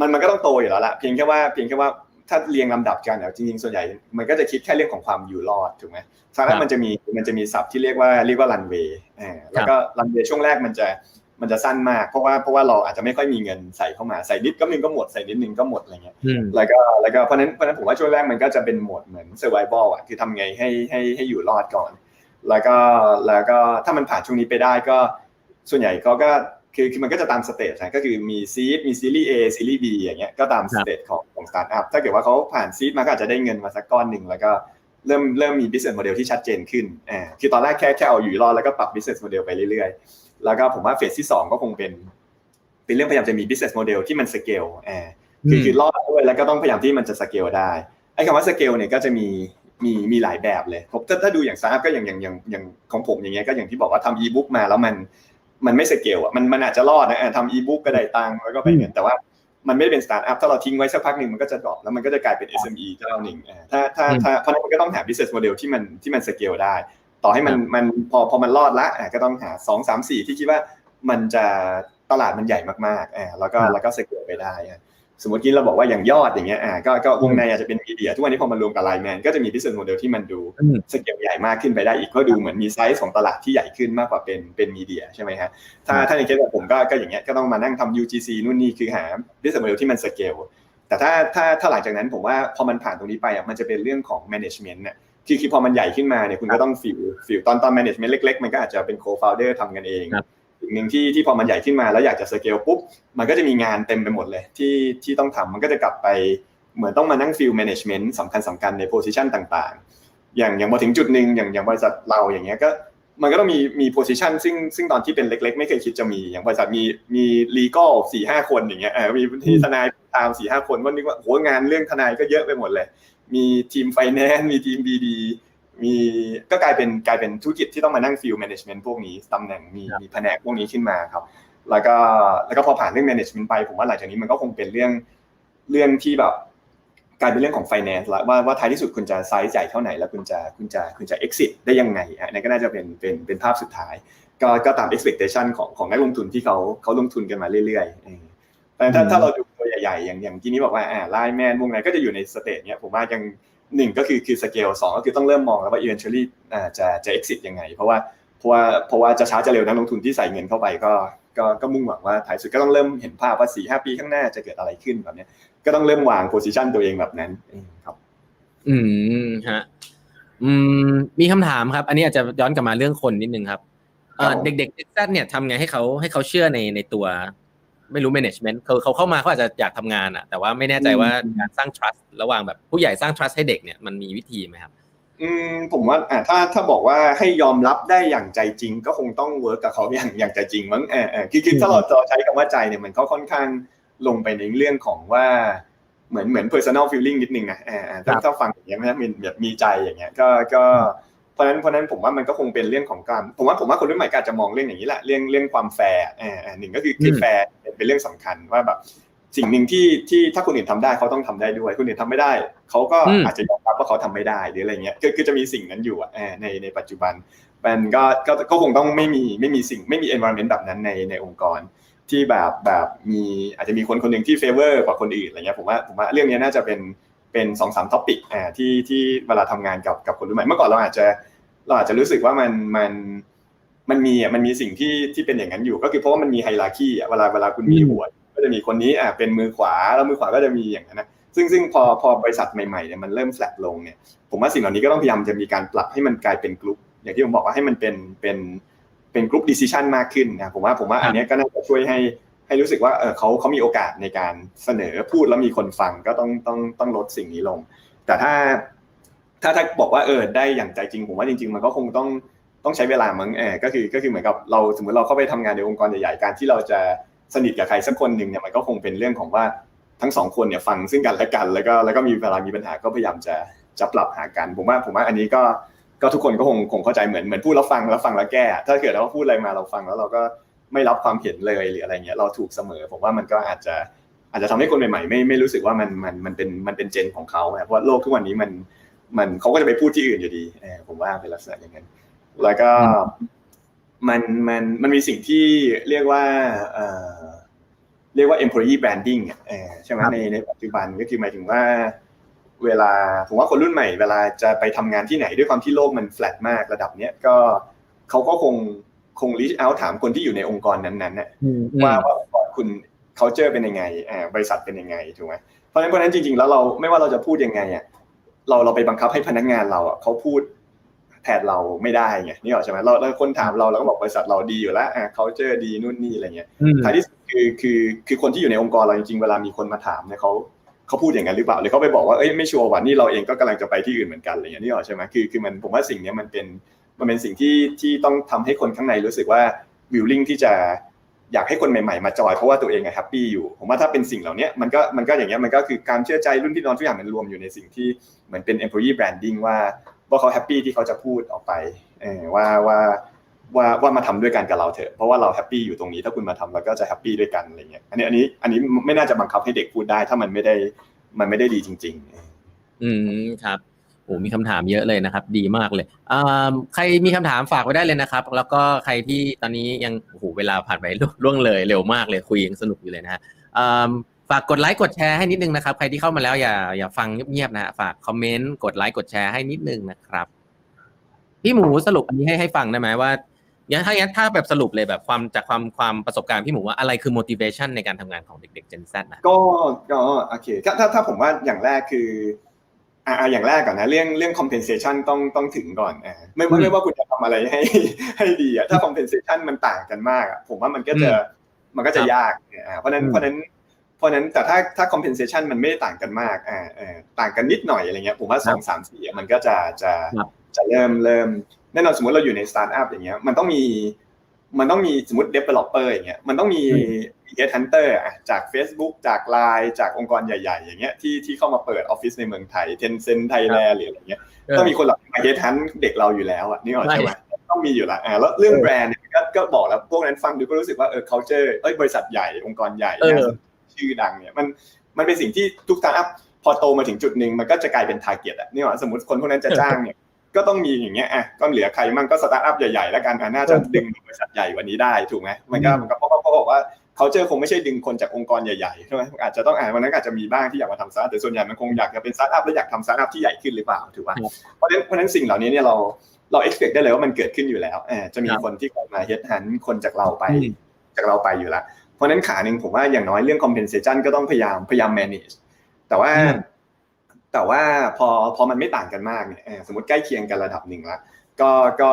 มันมันก็ต้องโตอยู่แล้วละเพียงแค่ว่าเพียงแค่ว่าถ้าเรียงลำดับกันเนี่ยจริงๆส่วนใหญ่ มันก็จะคิดแค่เรื่องของความอยู่รอดถูกไหมสาระมันจะมีมันจะมีศัพท์ที่เรียกว่าเรียกว่ารันเวย์อ่าแล้วก็รันเวย์ช่วงแรกมันจะ มันจะสั้นมากเพราะว่าเพราะว่าเราอาจจะไม่ค่อยมีเงินใส่เข้ามาใส่นิดก็นึงก็หมดใส่นิดนึงก็หมดอะไรเงี้ยแล้วก็แล้วก็เพราะนั้นเพราะนั้นผมว่าช่วงแรกมันก็จะเป็นโหมดเหมือนเซอร์ไวบอลอะคือทำไงให้ให้ให้อยู่รอดก่อน แล้วก็แล้วก็ถ้ามันผ่านช่วงนี้ไปได้ก็ส่วนใหญ่เขาก็คือคือมันก็จะตามสเตจนะก็คือมีซีดมีซีรีส์ A ซีรีส์ B อย่างเงี้ยก็ตาม stage ของของสตาร์ทอัพถ้าเกิดว่าเขาผ่าน seed มาก็อาจจะได้เงินมาสักก้อนหนึ่งแล้วก็เริ่มเริ่มมี business model ที่ชัดเจนขึ้นอ่าคือตอนแรกแค่แค่เอาอยู่รอดแล้วก็ปรับ business model ไปเรื่อยๆ แล้วก็ผมว่าเฟสที่ 2 ก็คงเป็น เป็นเรื่องพยายามจะมี business model ที่มันสเกลอ่าคือคือรอดด้วยแล้วก็ต้องพยายามที่มันจะสเกลได้ไอ้คำว่าสเกลเนี่ยก็จะมีมีมีหลายแบบเลยผมถ้าถ้าดูอย่างสตาร์ทก็อย่างอย่างอย่างอย่างของผมอย่างเงี้ยก็อย่างที่บอกว่าทำอีบุ๊กมาแล้วมันมันไม่สเกลอะมันมันอาจจะรอดนะทำอีบุ๊กก็ได้ตังค์แล้วก็ไปเงินแต่ว่ามันไม่เป็นสตาร์ทอัพถ้าเราทิ้งไว้สักพักหนึ่งมันก็จะ drop แล้วมันก็จะกลายเป็น SME เจ้าหนึ่งถ้าถ้าถ้าเพราะนั้นมันก็ต้องหา business model ที่มันที่มันสเกลได้ ต่อให้มันมันพอพอมันรอดละก็ต้องหาสองสามสี่ที่คิดว่ามันจะตลาดมันใหญ่มากๆอ่าแล้วก็แล้วก็สเกลไปได้สมมติที่เราบอกว่าอย่างยอดอย่างเงี้ยอ่าก็ก็วงในอาจจะเป็น media ทุกวันนี้พอมารวมกับไลน์แมนก็จะมี business model ที่มันดูสเกลใหญ่มากขึ้นไปได้อีกก็ดูเหมือนมีไซส์ของตลาดที่ใหญ่ขึ้นมากกว่าเป็นเป็น media ใช่ไหมฮะถ้าถ้าในเคสของผมก็ก็อย่างเงี้ยก็ต้องมานั่งทำ UGC นู่นนี่คือหา business model ที่มันสเกลแต่ถ้าถ้าถ้าหลังจากนั้นผมว่าพอมันผ่านตรงนี้ไปอะมันจะเป็นเรื่องของ management เนี่ย ที่คือพอมันใหญ่ขึ้นมาเนี่ยคุณก็ต้อง fill fill ตอนตอน management เล็ก ๆ มันก็อาจจะเป็น co-founder ทำกันเองอีกหนึ่งที่ที่พอมันใหญ่ขึ้นมาแล้วอยากจะสเกลปุ๊บมันก็จะมีงานเต็มไปหมดเลยที่ที่ต้องทำมันก็จะกลับไปเหมือนต้องมานั่ง fill management สำคัญสำคัญใน position ต่างๆ อย่างอย่างพอถึงจุดหนึ่งอย่างอย่างบริษัทเราอย่างเงี้ยก็มันก็ต้องมีมี position ซึ่งซึ่งตอนที่เป็นเล็ก ๆ ไม่เคยคิดจะมีอย่างบริษัทมีมี legal สี่ห้าคนอย่างเงี้ยมีที่ทนายตามสี่ห้าคนว่านึกว่าโหงานเรื่องทนายก็เยอะไปหมดเลย มีทีมไฟแนนซ์มีทีม BDมีก็กลายเป็นกลายเป็นธุรกิจที่ต้องมานั่ง fill management พวกนี้ตำแหน่งมีมีแผนกพวกนี้ขึ้นมาครับ แล้วก็แล้วก็พอผ่านเรื่อง management ไป ผมว่าหลังจากนี้มันก็คงเป็นเรื่องเรื่องที่แบบกลายเป็นเรื่องของไฟแนนซ์ละว่าว่าท้ายที่สุดคุณจะไซส์ใหญ่เท่าไหร่แล้วคุณจะคุณจะคุณจะ exit ได้ยังไงอันนี้ก็น่าจะเป็นเป็นเป็นภาพสุดท้าย ก็ก็ตาม expectation ของของนักลงทุนที่เขาเขาลงทุนกันมาเรื่อยๆแต่ถ้าถ้าเราดูตัวใหญ่ๆอย่างอย่างที่นี้บอกว่าอ่าไลน์แมนวงในก็จะอยู่ใน stage เนี้ยผมว่ายังหนึ่งก็คือคือสเกลสองก็คือต้องเริ่มมองแล้วว่า eventually จะจะ exit ยังไง เพราะว่าเพราะว่าเพราะว่าจะช้าจะเร็วนักลงทุนที่ใส่เงินเข้าไปก็ก็ก็มุ่งหวังว่าท้ายสุดก็ต้องเริ่มเห็นภาพว่าสี่ห้าปีข้างหน้าจะเกิดอะไรขึ้นแบบนี้ก็ต้องเริ่มวางโพซิชันตัวเองแบบนั้นครับ อืมฮะอืมมีคำถามครับ อันนี้อาจจะย้อนกลับมาเรื่องคนนิดนึงครับเด็กๆเด็กแซดเนี่ยทำไงให้เขาให้เขาเชื่อในในตัว ไม่รู้ management เขาเขาเข้ามาเขาอาจจะอยากทำงานอะแต่ว่าไม่แน่ใจว่าการสร้าง trust ระหว่างแบบผู้ใหญ่สร้าง trust ให้เด็กเนี่ยมันมีวิธีไหมครับ อืมผมว่าอ่าถ้าถ้าบอกว่าให้ยอมรับได้อย่างใจจริง ก็คงต้อง work กับเขาอย่างอย่างใจจริงมั้งเออเออคือคือถ้าเราจะใช้คำว่าใจเนี่ยมันก็ค่อนข้างลงไปในเรื่องของว่าเหมือนเหมือน personal feeling นิดนึงนะเออถ้าถ้าฟังอย่างเงี้ยมันมีแบบมีใจอย่างเงี้ยก็ก็ เพราะนั้นเพราะนั้นผมว่ามันก็คงเป็นเรื่องของการผมว่าผมว่าคนรุ่นใหม่ก็อาจจะมองเรื่องอย่างนี้แหละเรื่องเรื่องความแฟร์อ่าหนึ่งก็คือคือแฟร์เป็นเรื่องสำคัญว่าแบบสิ่งหนึ่งที่ที่ถ้าคนอื่นทำได้เขาต้องทำได้ด้วย คนอื่นทำไม่ได้เขาก็อาจจะยอมรับว่าเขาทำไม่ได้หรืออะไรเงี้ยคือคือจะมีสิ่งนั้นอยู่อะในในปัจจุบันมันก็ก็ก็คงต้องไม่มีไม่มีสิ่งไม่มี environment แบบนั้นในในองค์กร ที่แบบแบบมีอาจจะมีคนคนหนึ่งที่ favor กว่าคนอื่นอะไรเงี้ยผมว่าผมว่าเรื่องนี้น่าจะเป็นเป็นสองสาม topic อ่าที่ที่เวลาทำงานกับกับคนรุ่นใหม่เมื่อก่อนเราอาจจะ เราอาจจะรู้สึกว่ามันมันมันมีอะมันมีสิ่งที่ที่เป็นอย่างนั้นอยู่ ก็คือเพราะว่ามันมีไฮรักีอะเวลาเวลาคุณมีหัวก็จะมีคนนี้อะเป็นมือขวาแล้วมือขวาก็จะมีอย่างนั้นนะซึ่งซึ่งพอพอบริษัทใหม่ๆเนี่ยมันเริ่มแฟลตลงเนี่ยผมว่าสิ่งเหล่านี้ก็ต้องพยายามจะมีการปรับให้มันกลายเป็นกลุ่มอย่างที่ผมบอกว่าให้มันเป็นเป็นเป็นกลุ่มดิสซิชันมากขึ้นนะผมว่าผมว่าอันนี้ก็น่าจะช่วยให้ให้รู้สึกว่าเออเขาเขามีโอกาสในการเสนอพูดแล้วมีคนฟังก็ต้องต้องต้องลดสิ่งนี้ลง แต่ถ้า ถ้าถ้าบอกว่าเออได้อย่างใจจริงผมว่าจริง ๆ มันก็คงต้องต้องใช้เวลามั้งเออก็คือก็คือเหมือนกับเราสมมติเราเข้าไปทำงานในองค์กรใหญ่ๆการที่เราจะสนิทกับใครสักคนหนึ่งเนี่ยมันก็คงเป็นเรื่องของว่าทั้งสองคนเนี่ยฟังซึ่งกันและกัน แล้วก็แล้วก็มีเวลามีปัญหาก็พยายามจะจะปรับหากัน ผมว่าผมว่าอันนี้ก็ก็ทุกคนก็คงคงเข้าใจเหมือนเหมือนพูดแล้วฟังแล้วฟังแล้วแก้ ถ้าเกิดเราพูดอะไรมาเราฟังแล้วเราก็ไม่รับความเห็นเลยหรืออะไรเงี้ยเราถูกเสมอ ผมว่ามันก็อาจจะอาจจะทำให้คนใหม่ๆไม่ไม่รู้สึกว่ามันมันมันเป็นมันเป็นเจนของเขาเพราะโลกทุกวันนี้มัน มันเขาก็จะไปพูดที่อื่นอยู่ดีผมว่าเป็นลักษณะอย่างนั้น แล้วก็มันมันมันมีสิ่งที่เรียกว่าเรียกว่า employee branding ใช่ไหมในในปัจจุบันก็คือหมายถึงว่า เวลาผมว่าคนรุ่นใหม่ เวลาจะไปทำงานที่ไหนด้วยความที่โลกมันแฟลตมากระดับเนี้ยก็เขาก็คงคง reach out ถามคนที่อยู่ในองค์กรนั้นๆน่ะว่าว่าคุณ culture เป็นยังไงบริษัทเป็นยังไงถูกไหมเพราะฉะนั้นเพราะนั้นจริงๆ แล้วเราไม่ว่าเราจะพูดยังไงอะ เราเราไปบังคับให้พนักงานเราอะเขาพูดแทนเราไม่ได้ไงนี่หรอใช่ไหมเราเราคนถามเราเราก็บอกบริษัทเราดีอยู่แล้วอ่า culture ดีนู่นนี่อะไรเงี้ยท้ายที่สุดคือคือคือคนที่อยู่ในองค์กรเราจริงๆเวลามีคนมาถามเนี่ยเขาเขาพูดอย่างนั้นหรือเปล่าหรือเขาไปบอกว่าเอ้ยไม่ชัวร์ว่านี่เราเองก็กำลังจะไปที่อื่นเหมือนกันอะไรเงี้ยนี่หรอใช่ไหมคือคือมันผมว่าสิ่งนี้มันเป็นมันเป็นสิ่งที่ที่ต้องทำให้คนข้างในรู้สึกว่าwilling ที่จะ อยากให้คนใหม่ๆมาจอยเพราะว่าตัวเองแฮปปี้อยู่ ผมว่าถ้าเป็นสิ่งเหล่านี้มันก็มันก็อย่างเงี้ยมันก็คือการเชื่อใจรุ่นพี่น้องทุกอย่างมันรวมอยู่ในสิ่งที่เหมือนเป็น employee branding ว่าว่าเขา happy ที่เขาจะพูดออกไปว่าว่าว่าว่ามาทำด้วยกันกับเราเถอะเพราะว่าเรา happy อยู่ตรงนี้ถ้าคุณมาทำเราก็จะ happy ด้วยกันอะไรเงี้ยอันนี้อันนี้อันนี้ไม่น่าจะบังคับให้เด็กพูดได้ ถ้ามันไม่ได้มันไม่ได้ดีจริง ๆ อืมครับ โอ้มีคำถามเยอะเลยนะครับ ดีมากเลยอ่าใครมีคำถามฝากไว้ได้เลยนะครับ แล้วก็ใครที่ตอนนี้ยังโอ้โหเวลาผ่านไปล่วงเลยเร็วมากเลยคุยยังสนุกอยู่เลยนะฮะฝากกดไลค์กดแชร์ให้นิดนึงนะครับ ใครที่เข้ามาแล้วอย่าอย่าฟังเงียบๆนะฝากคอมเมนต์กดไลค์กดแชร์ให้นิดนึงนะครับพี่หมูสรุปอันนี้ให้ให้ฟังได้ไหมว่าอย่างถ้าอย่างถ้าแบบสรุปเลยแบบความจากความความประสบการณ์พี่หมูว่าอะไรคือ motivation ในการทำงานของเด็กๆ Gen Z นะก็ก็โอเคถ้าถ้าถ้าผมว่าอย่างแรกคือ อ่าอย่างแรกก่อนนะเรื่องเรื่อง compensation ต้องต้องถึงก่อนอ่าไม่ไม่ว่าคุณจะทำอะไรให้ให้ดีอะถ้า compensation มันต่างกันมากอะผมว่ามันก็จะมันก็จะยากอ่าเพราะนั้นเพราะนั้นเพราะนั้นแต่ถ้าถ้า compensation มันไม่ได้ต่างกันมากอ่าอ่าต่างกันนิดหน่อยอะไรเงี้ยผมว่าสองสามสี่มันก็จะจะจะเริ่มเริ่มแน่นอนสมมติเราอยู่ในสตาร์ทอัพอย่างเงี้ยมันต้องมี มันต้องมีสมมติ developer อย่างเงี้ยมันต้องมี head hunter จาก Facebook จาก Line จากองค์กรใหญ่ๆ อย่างเงี้ยที่ที่เข้ามาเปิดออฟฟิศในเมืองไทย Tencent Thailand หรืออะไรเงี้ยต้องมีคนหลักมา head hunt เด็กเราอยู่แล้วอะนี่ออกใช่ไหมต้องมีอยู่แล้วอ่าแล้วเรื่องแบรนด์ก็ก็บอกแล้วพวกนั้นฟังดูก็รู้สึกว่าเออ culture เอ้ยบริษัทใหญ่องค์กรใหญ่ชื่อดังเนี่ยมันมันเป็นสิ่งที่ทุกสตาร์ทอัพพอโตมาถึงจุดหนึ่งมันก็จะกลายเป็น target อะนี่หรอสมมติคนพวกนั้นจะจ้างเนี่ย ก็ต้องมีอย่างเงี้ยอะก็เหลือใครมั่งก็สตาร์ทอัพใหญ่ๆแล้วกันอะน่าจะดึงบริษัทใหญ่กว่านี้ได้ถูกไหมมันก็มันก็เพราะเขาบอกว่าเขาเจอคงไม่ใช่ดึงคนจากองค์กรใหญ่ๆใช่ไหมอาจจะต้องอ่านวันนั้นอาจจะมีบ้างที่อยากมาทำสตาร์ทแต่ส่วนใหญ่มันคงอยากจะเป็นสตาร์ทอัพแล้วอยากทำสตาร์ทอัพที่ใหญ่ขึ้นหรือเปล่าถูกป่ะเพราะฉะนั้นเพราะฉะนั้นสิ่งเหล่านี้เนี่ยเราเรา expect ได้เลยว่ามันเกิดขึ้นอยู่แล้วจะมีคนที่มา head hunt คนจากเราไปจากเราไปอยู่แล้วเพราะนั้นขาหนึ่งผมว่าอย่างน้อยเรื่อง compensation ก็ต้องพยายามพยายาม manage แต่ว่า แต่ว่าพอพอมันไม่ต่างกันมากเนี่ยสมมติใกล้เคียงกันระดับหนึ่งละก็ก็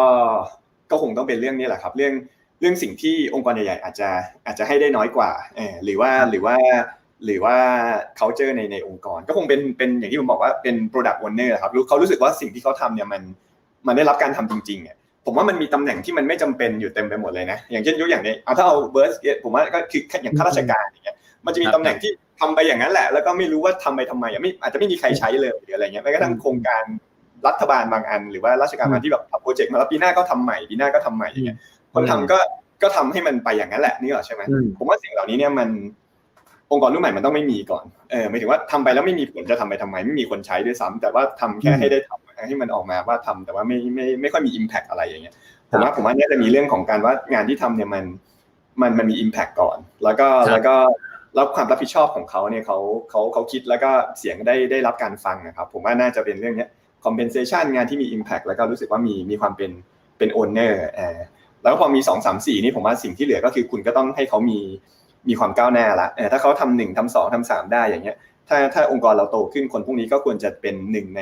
ก็คงต้องเป็นเรื่องนี้แหละครับ เรื่องเรื่องสิ่งที่องค์กรใหญ่ๆอาจจะอาจจะให้ได้น้อยกว่าเออหรือว่าหรือว่าหรือว่า culture ในในองค์กร ก็คงเป็นเป็นอย่างที่ผมบอกว่าเป็น product owner ครับรู้เขารู้สึกว่าสิ่งที่เขาทำเนี่ยมันมันได้รับการทำจริงๆเนี่ยผมว่ามันมีตำแหน่งที่มันไม่จำเป็นอยู่เต็มไปหมดเลยนะ อย่างเช่นยกอย่างนี้เอาถ้าเอาเบิร์สผมว่าก็คืออย่างข้าราชการอย่างเงี้ยมันจะมีตำแหน่งที่ ทำไปอย่างนั้นแหละ แล้วก็ไม่รู้ว่าทำไปทำไมไม่อาจจะไม่มีใครใช้เลยหรืออะไรเงี้ยแม้กระทั่งโครงการรัฐบาลบางอัน หรือว่าราชการบางที่แบบทำโปรเจกต์มาแล้วปีหน้าก็ทำใหม่ปีหน้าก็ทำใหม่อย่างเงี้ยคนทำก็ก็ทำให้มันไปอย่างนั้นแหละนี่หรอใช่ไหมผมว่าสิ่งเหล่านี้เนี่ยมันองค์กรรุ่นใหม่มันต้องไม่มีก่อนเออหมายถึงว่าทำไปแล้วไม่มีผลจะทำไปทำไมไม่มีคนใช้ด้วยซ้ำแต่ว่าทำแค่ให้ได้ทำให้มันออกมาว่าทำแต่ว่าไม่ไม่ไม่ค่อยมีอิมแพกอะไรอย่างเงี้ยผมว่าผมว่าเนี่ยจะมีเรื่องของการว่างานที่ทำเนี่ยมันมันมันมีอิมแพกก่อน แล้วก็แล้วก็ แล้วความรับผิดชอบของเขาเนี่ยเขาเขาเขาคิดแล้วก็เสียงได้ได้รับการฟังนะครับ ผมว่าน่าจะเป็นเรื่องเนี้ย compensation งานที่มี impact แล้วก็รู้สึกว่ามีมีความเป็นเป็น owner เออแล้วพอมีสองสามสี่นี่ผมว่าสิ่งที่เหลือก็คือคุณก็ต้องให้เขามีมีความก้าวหน้าละถ้าเขาทำหนึ่งทำสองทำสามได้อย่างเงี้ยถ้าถ้าองค์กรเราโตขึ้นคนพวกนี้ก็ควรจะเป็นหนึ่งใน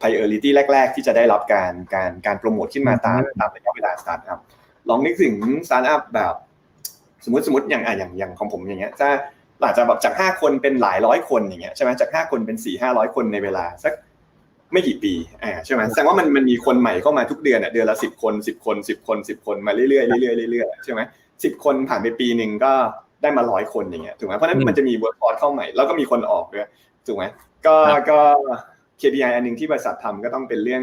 priority แรก ๆ ที่จะได้รับการการการโปรโมทขึ้นมาตามตามระยะเวลาสตาร์ทอัพลองนึกถึงสตาร์ทอัพแบบ สมมติสมมติอย่างอะอย่างอย่างของผมอย่างเงี้ยถ้า หลังจากแบบจากห้าคนเป็นหลายร้อยคนอย่างเงี้ยใช่ไหมจากห้าคนเป็นสี่ห้าร้อยคนในเวลาสักไม่กี่ปีอ่าใช่ไหมแสดงว่ามันมันมีคนใหม่เข้ามาทุกเดือนอะเดือนละสิบคนสิบคนสิบคนสิบคนมาเรื่อยๆเรื่อยๆเรื่อยๆใช่ไหมสิบคนผ่านไปปีหนึ่งก็ได้มาร้อยคนอย่างเงี้ยถูกไหมเพราะนั้นมันจะมี workforce เข้าใหม่แล้วก็มีคนออกด้วยถูกไหมก็ก็ KPI อันหนึ่งที่บริษัททำก็ต้องเป็นเรื่อง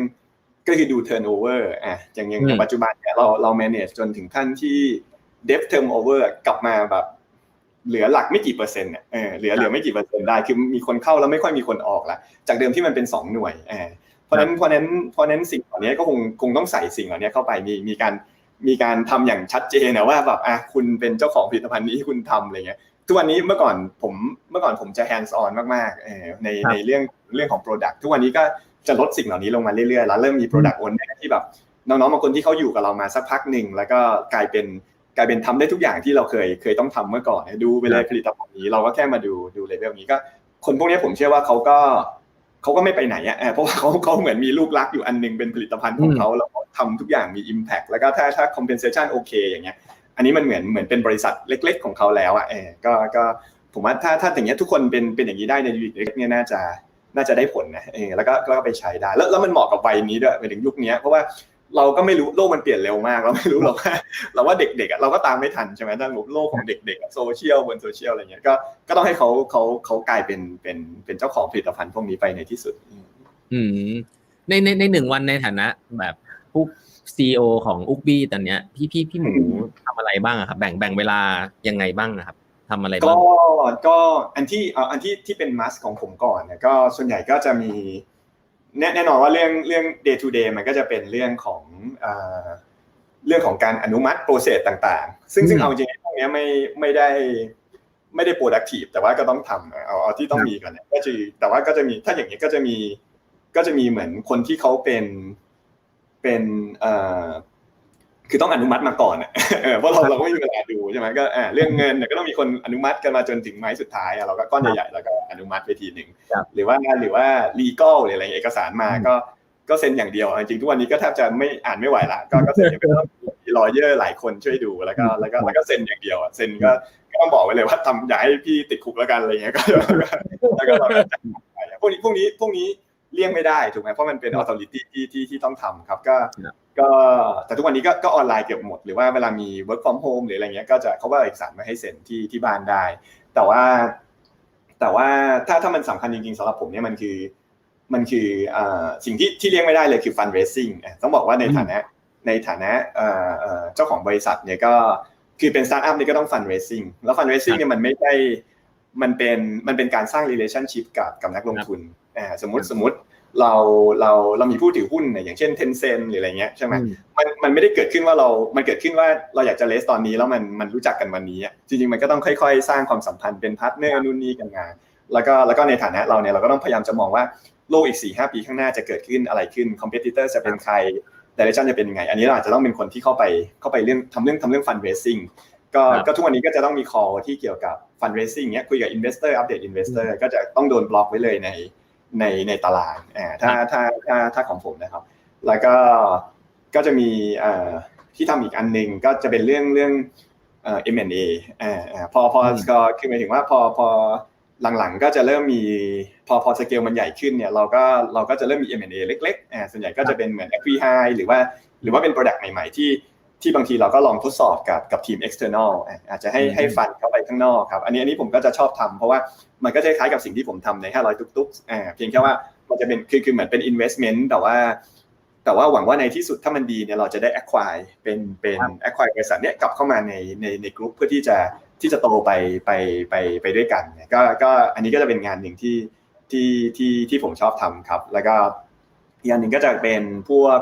ก็คือดู turnover อะอย่างอย่างปัจจุบันเนี่ยเราเรา manage จนถึงขั้นที่ dev turnover กลับมาแบบ เหลือหลักไม่กี่เปอร์เซ็นต์เนี่ยเออเหลือเหลือไม่กี่เปอร์เซ็นต์ได้คือมีคนเข้าแล้วไม่ค่อยมีคนออกละจากเดิมที่มันเป็นสองหน่วยเออเพราะนั้นเพราะนั้นเพราะนั้นสิ่งเหล่านี้ก็คงคงต้องใส่สิ่งเหล่านี้เข้าไปมีมีการมีการทำอย่างชัดเจนนะว่าแบบอะคุณเป็นเจ้าของผลิตภัณฑ์นี้คุณทำอะไรเงี้ยทุกวันนี้เมื่อก่อนผมเมื่อก่อนผมจะ hands on มากๆในในเรื่องเรื่องของ product ทุกวันนี้ก็จะลดสิ่งเหล่านี้ลงมาเรื่อยๆ แล้วเริ่มมี product owner ที่แบบน้องๆบางคนที่เขาอยู่กับเรามาสักพักหนึ่งแล้วก็กลายเป็น กลายเป็นทำได้ทุกอย่างที่เราเคยเคยต้องทำเมื่อก่อนดูไปเลยผลิตภัณฑ์นี้เราก็แค่มาดูดูเลเวลนี้ก็ คนพวกนี้ผมเชื่อว่าเขาก็เขาก็ไม่ไปไหนอะเพราะว่าเขาเขาเหมือนมีลูกรักอยู่อันนึงเป็นผลิตภัณฑ์ของเขาแล้วทำทุกอย่างมี Impact แล้วก็ถ้าถ้า compensation โอเคอย่างเงี้ยอันนี้มันเหมือนเหมือนเป็นบริษัทเล็ก ๆ ของเขาแล้วอะเออก็ก็ผมว่าถ้าถ้าอย่างเงี้ยทุกคนเป็นเป็นอย่างนี้ได้ในยุคเล็กเนี่ยน่าจะน่าจะได้ผลนะเออแล้วก็แล้วก็ไปใช้ได้ แล้วแล้วมันเหมาะกับวัยนี้ด้วยไปถึงยุคนี้เพราะว่า เราก็ไม่รู้โลกมันเปลี่ยนเร็วมากเราไม่รู้หรอกว่าเราว่าเด็กๆเราก็ตามไม่ทันใช่ไหมถ้าโลกของเด็กๆโซเชียลบนโซเชียลอะไรเงี้ยก็ก็ต้องให้เขาเขาเขากลายเป็นเป็นเป็นเจ้าของผลิตภัณฑ์พวกนี้ไปในที่สุด อืมในในในหนึ่งวันในฐานะ แบบผู้ซีอของอุกบี้ตอนเนี้ยพี่พี่พี่หมูทำอะไรบ้างครับ แบ่งแบ่งเวลายังไงบ้างครับทำอะไรบ้างก็ก็อันที่อันที่ที่เป็นมัสของผมก่อนเนี่ยก็ส่วนใหญ่ก็จะมี แน่นอนว่าเรื่องเรื่อง day to day มันก็จะเป็นเรื่องของเรื่องของการอนุมัติโปรเซสต่างๆ ซึ่งซึ่งเอาจริงๆพวกนี้ไม่ไม่ได้ไม่ได้ productive แต่ว่าก็ต้องทำเอาเอาที่ต้องมีก่อนเนี่ยก็จะแต่ว่าก็จะมีถ้าอย่างนี้ก็จะมีก็จะมีเหมือนคนที่เขาเป็นเป็นเอ่อ คือต้องอนุมัติมาก่อนอะเพราะเราเราก็ไม่มีเวลาดูใช่ไหมก็เรื่องเงินเนี่ยก็ต้องมีคนอนุมัติกันมาจนถึงไม้สุดท้ายเราก็ก้อนใหญ่ๆแล้วก็อนุมัติไปทีหนึ่งหรือว่าหรือว่า legal หรืออะไรเอกสารมาก็ก็เซ็นอย่างเดียวจริงทุกวันนี้ก็แทบจะไม่อ่านไม่ไหวละก็ก็เซ็นอย่างเดียวมีรอยเยอะหลายคนช่วยดูแล้วก็แล้วก็แล้วก็เซ็นอย่างเดียวอะเซ็นก็ก็ต้องบอกไว้เลยว่าทำอย่าให้พี่ติดคุกแล้วกันอะไรเงี้ยก็แล้วก็เราพวกนี้พวกนี้พวกนี้ เลี่ยงไม่ได้ถูกไหมเพราะมันเป็นออโตริตี้ที่ที่ที่ต้องทำครับก็ก็แต่ทุกวันนี้ก็ก็ออนไลน์เกือบหมด หรือว่าเวลามี work from home หรืออะไรเงี้ยก็จะเขาก็เอกสารมาให้เซ็นที่ที่บ้านได้ แต่ว่า แต่ว่าถ้าถ้ามันสำคัญจริงๆสำหรับผมเนี่ยมันคือมันคือสิ่งที่ที่เลี่ยงไม่ได้เลยคือ fundraising ต้องบอกว่าในฐานะในฐานะเจ้าของบริษัทเนี่ยก็คือเป็นสตาร์ทอัพเนี่ยก็ต้อง fundraising แล้ว fundraising เนี่ยมันไม่ได้มันเป็นมันเป็นการสร้าง relationship กับกับนักลงทุน สมมติสมมติเราเราเรามีผู้ถือหุ้นอย่างเช่น Tencent หรืออะไรเงี้ยใช่ไหมมันมันไม่ได้เกิดขึ้นว่าเรา มันเกิดขึ้นว่าเราอยากจะ raise ตอนนี้แล้วมันมันรู้จักกันวันนี้จริงๆมันก็ต้องค่อย ๆ สร้างความสัมพันธ์เป็น partner นู่นนี่กันมาแล้วก็แล้วก็ในฐานะเราเนี่ยเราก็ต้องพยายามจะมองว่าโลกอีกสี่ห้าปีข้างหน้าจะเกิดขึ้นอะไรขึ้น competitor จะเป็นใคร direction จะเป็นยังไง อันนี้เราอาจจะต้องเป็นคนที่เข้าไปเข้าไปเรื่องทำเรื่องทำเรื่อง fundraising ก็ก็ทุกวันนี้ก็จะต้องมี call ที่เกี่ยวกับ fundraising เนี้ยคุยกับ investor อัปเดต investor ก็จะต้องโดนบล็อกไว้เลยใน ในในตลาดอ่าถ้าถ้าถ้าถ้าของผมนะครับ แล้วก็ก็จะมีอ่าที่ทำอีกอันหนึ่งก็จะเป็นเรื่องเรื่องเอ่อ M&A อ่าอ่าพอพอก็คือหมายถึงว่าพอพอหลังๆก็จะเริ่มมีพอพอสเกลมันใหญ่ขึ้นเนี่ยเราก็เราก็จะเริ่มมี M&A เล็กๆอ่าส่วนใหญ่ก็จะเป็นเหมือน acqui high หรือว่าหรือว่าเป็น product ใหม่ๆที่ ที่บางทีเราก็ลองทดสอบกับกับทีม external อาจจะให้ให้ฟันเข้าไปข้างนอกครับ อันนี้อันนี้ผมก็จะชอบทำเพราะว่ามันก็จะคล้ายกับสิ่งที่ผมทำใน 500 ตุ๊กๆอ่าเพียงแค่ว่ามันจะเป็นคือคือเหมือนเป็น investment แต่ว่า แต่ว่าหวังว่าในที่สุดถ้ามันดีเนี่ยเราจะได้ acquire เป็นเป็น acquire บริษัทเนี้ยกลับเข้ามาในในในกลุ่มเพื่อที่จะที่จะโตไปไปไปไปด้วยกันเนี่ยก็ก็อันนี้ก็จะเป็นงานหนึ่งที่ที่ที่ที่ผมชอบทำครับ แล้วก็อีกอันหนึ่งก็จะเป็นพวก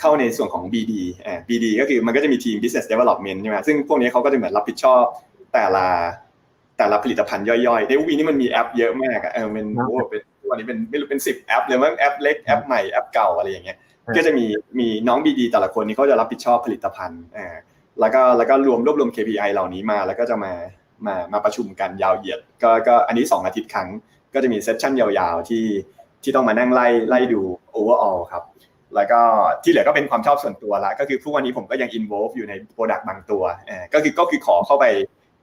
เข้าในส่วนของ BD อ่า BD ก็คือมันก็จะมีทีม business development ใช่ไหมซึ่งพวกนี้เขาก็จะเหมือนรับผิดชอบแต่ละแต่ละผลิตภัณฑ์ย่อยๆในวีนี่มันมีแอปเยอะมากอะเออมันโอ้เป็นวันนี้เป็นไม่รู้เป็นสิบแอปเลยมั้งแอปเล็กแอปใหม่แอปเก่าอะไรอย่างเงี้ยก็จะมีมีน้อง BD แต่ละคนนี่เขาจะรับผิดชอบผลิตภัณฑ์อ่าแล้วก็แล้วก็รวมรวบรวม KPI เหล่านี้มา แล้วก็จะมามามาประชุมกันยาวเหยียด ก็ก็อันนี้ 2 อาทิตย์ครั้ง ก็จะมีเซสชั่นยาวๆที่ที่ต้องมานั่งไล่ไล่ดู overall ครับ แล้วก็ที่เหลือก็เป็นความชอบส่วนตัวละก็คือทุกวันนี้ผมก็ยัง involve อยู่ใน product บางตัวอ่าก็คือก็คือขอเข้าไป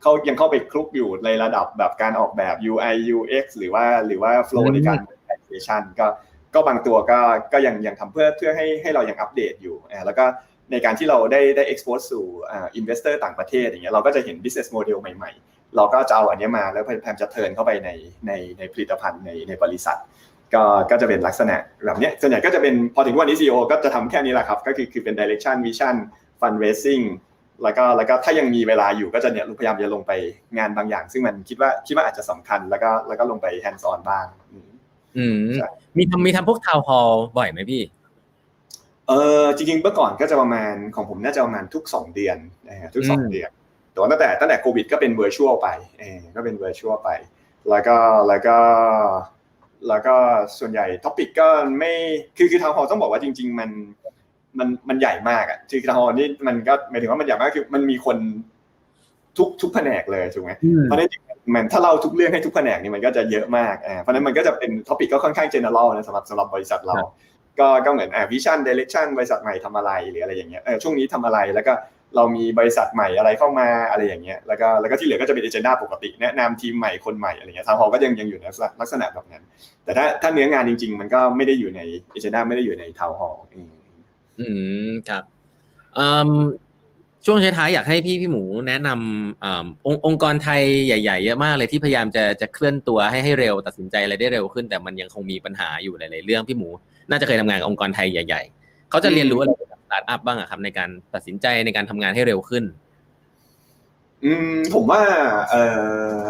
เขายังเข้าไปคลุกอยู่ในระดับแบบการออกแบบ UI UX หรือว่าหรือว่า flow ในการ application ก็ก็บางตัวก็ก็ยังยังทำเพื่อเพื่อให้ให้เรายังอัปเดตอยู่อ่าแล้วก็ในการที่เราได้ได้ expose สู่อ่า investor ต่างประเทศอย่างเงี้ยเราก็จะเห็น business model ใหม่ ๆ เราก็จะเอาอันนี้มาแล้วพยายามจะเทินเข้าไปในในในผลิตภัณฑ์ในในบริษัท ก็ก็จะเป็นลักษณะแบบนี้ส่วนใหญ่ก็จะเป็นพอถึงวันนี้ CEO ก็จะทำแค่นี้แหละครับ ก็คือคือเป็น direction vision fundraising แล้วก็แล้วก็ถ้ายังมีเวลาอยู่ก็จะเนี่ยพยายามจะลงไปงานบางอย่าง ซึ่งมันคิดว่าคิดว่าอาจจะสำคัญแล้วก็แล้วก็ลงไป hands on บ้าง อืมมีทำมีทำพวกทาวน์ฮอลบ่อยไหมพี่เออจริงๆเมื่อก่อนก็จะประมาณของผมน่าจะประมาณทุกสองเดือนนะฮะทุกสองเดือนแต่ว่าตั้งแต่ตั้งแต่โควิดก็เป็น virtual ไปเออก็เป็น virtual ไป แล้วก็แล้วก็ แล้วก็ส่วนใหญ่ topic ก็ไม่คือคือ town hall ต้องบอกว่าจริง ๆ มันมันมันใหญ่มากอะคือ town hall นี่มันก็หมายถึงว่ามันใหญ่มากคือมันมีคนทุกทุกแผนกเลยถูกไหมเพราะนั้นมันถ้าเราทุกเรื่องให้ทุกแผนกนี่มันก็จะเยอะมากอ่าเพราะนั้นมันก็จะเป็น topic ก็ค่อนข้าง general นะสำหรับสำหรับบริษัทเรา ก็ก็เหมือนอ่า vision direction บริษัทใหม่ทำอะไรหรืออะไรอย่างเงี้ยเออช่วงนี้ทำอะไรแล้วก็ เรามีบริษัทใหม่อะไรเข้ามาอะไรอย่างเงี้ยแล้วก็แล้วก็ที่เหลือก็จะเป็นเอเจนดาปกติแนะนำทีมใหม่คนใหม่อะไรเงี้ยทางฮอลก็ยังยังอยู่ในลักษณะแบบนั้น แต่ถ้าถ้าเนื้องานจริง ๆ มันก็ไม่ได้อยู่ในเอเจนดาไม่ได้อยู่ในทาวน์ฮอลอืมครับช่วงท้ายอยากให้พี่พี่หมูแนะนำององค์กรไทยใหญ่ๆเยอะมากเลยที่พยายามจะจะเคลื่อนตัวให้ให้เร็วตัดสินใจอะไรได้เร็วขึ้น แต่มันยังคงมีปัญหาอยู่หลายๆเรื่องพี่หมู น่าจะเคยทำงานกับองค์กรไทยใหญ่ ๆเขาจะเรียนรู้อะไร สตาร์ทอัพบ้างอะครับในการตัดสินใจในการทำงานให้เร็วขึ้น อืมผมว่า เออ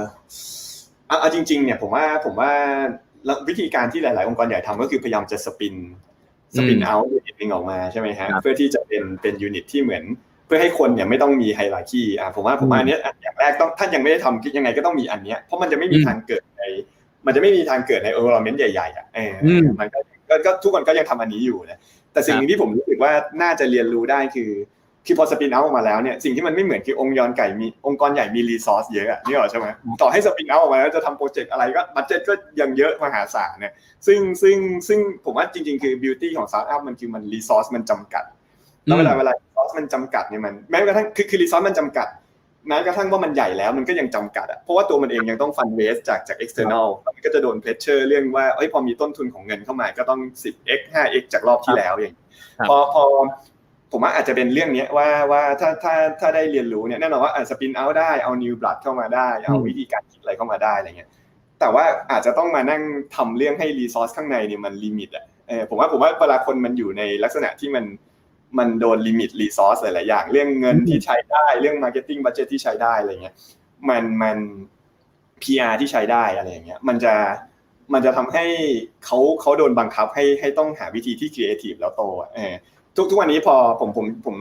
เอาจริง ๆ เนี่ย ผมว่าผมว่าวิธีการที่หลาย ๆ องค์กรใหญ่ทำก็คือพยายามจะ spin spin เอา unit นึงออกมาใช่ไหมฮะเพื่อที่จะเป็นเป็น unit ที่เหมือน เพื่อให้คนเนี่ยไม่ต้องมี hierarchy อ่าผมว่าผมว่าอันนี้อย่างแรกต้องถ้ายังไม่ได้ทำยังไงก็ต้องมีอันเนี้ยเพราะมันจะไม่มีทางเกิดใน มันจะไม่มีทางเกิดใน environment ใหญ่ๆอะเออมันก็ก็ทุกคนก็ยังทำอันนี้อยู่นะ แต่สิ่งที่ผมรู้สึกว่าน่าจะเรียนรู้ได้คือคือพอ spin out ออกมาแล้วเนี่ยสิ่งที่มันไม่เหมือนคือองค์ยอนไก่มีองค์กรใหญ่มี resource เยอะนี่หรอใช่ไหมต่อให้ spin out ออกมาแล้วจะทำโปรเจกต์อะไรก็ budget ก็ยังเยอะมหาศาลเนี่ยซึ่งซึ่งซึ่งผมว่าจริง ๆ คือ beauty ของสตาร์ทอัพมันคือมัน resource มันจำกัดแล้วเวลาเวลา resource มันจำกัดเนี่ยมันแม้กระทั่งคือคือ resource มันจำกัด แม้กระทั่งว่ามันใหญ่แล้วมันก็ยังจำกัดอะเพราะว่าตัวมันเองยังต้อง fundraise จากจาก external มันก็จะโดน pressure เรื่องว่าเอ้ยพอมีต้นทุนของเงินเข้ามาก็ต้อง 10x 5x จากรอบที่แล้วอย่างพอพอผมว่าอาจจะเป็นเรื่องนี้ว่าว่าถ้าถ้าถ้าได้เรียนรู้เนี่ยแน่นอนว่า spin out ได้เอา new blood เข้ามาได้ เอาวิธีการคิดอะไรเข้ามาได้อะไรเงี้ยแต่ว่าอาจจะต้องมานั่งทำเรื่องให้ resource ข้างในเนี่ยมัน limit อะเออผมว่าผมว่าเวลาคนมันอยู่ในลักษณะที่มัน มันโดน limit resource หลาย ๆ อย่าง เรื่องเงินที่ใช้ได้ เรื่อง marketing budget ที่ใช้ได้อะไรเงี้ย มันมัน PR ที่ใช้ได้อะไรอย่างเงี้ย มันจะมันจะทำให้เขาเขาโดนบังคับให้ให้ต้องหาวิธีที่ครีเอทีฟแล้วโตเออทุกทุกวันนี้พอผมผมผม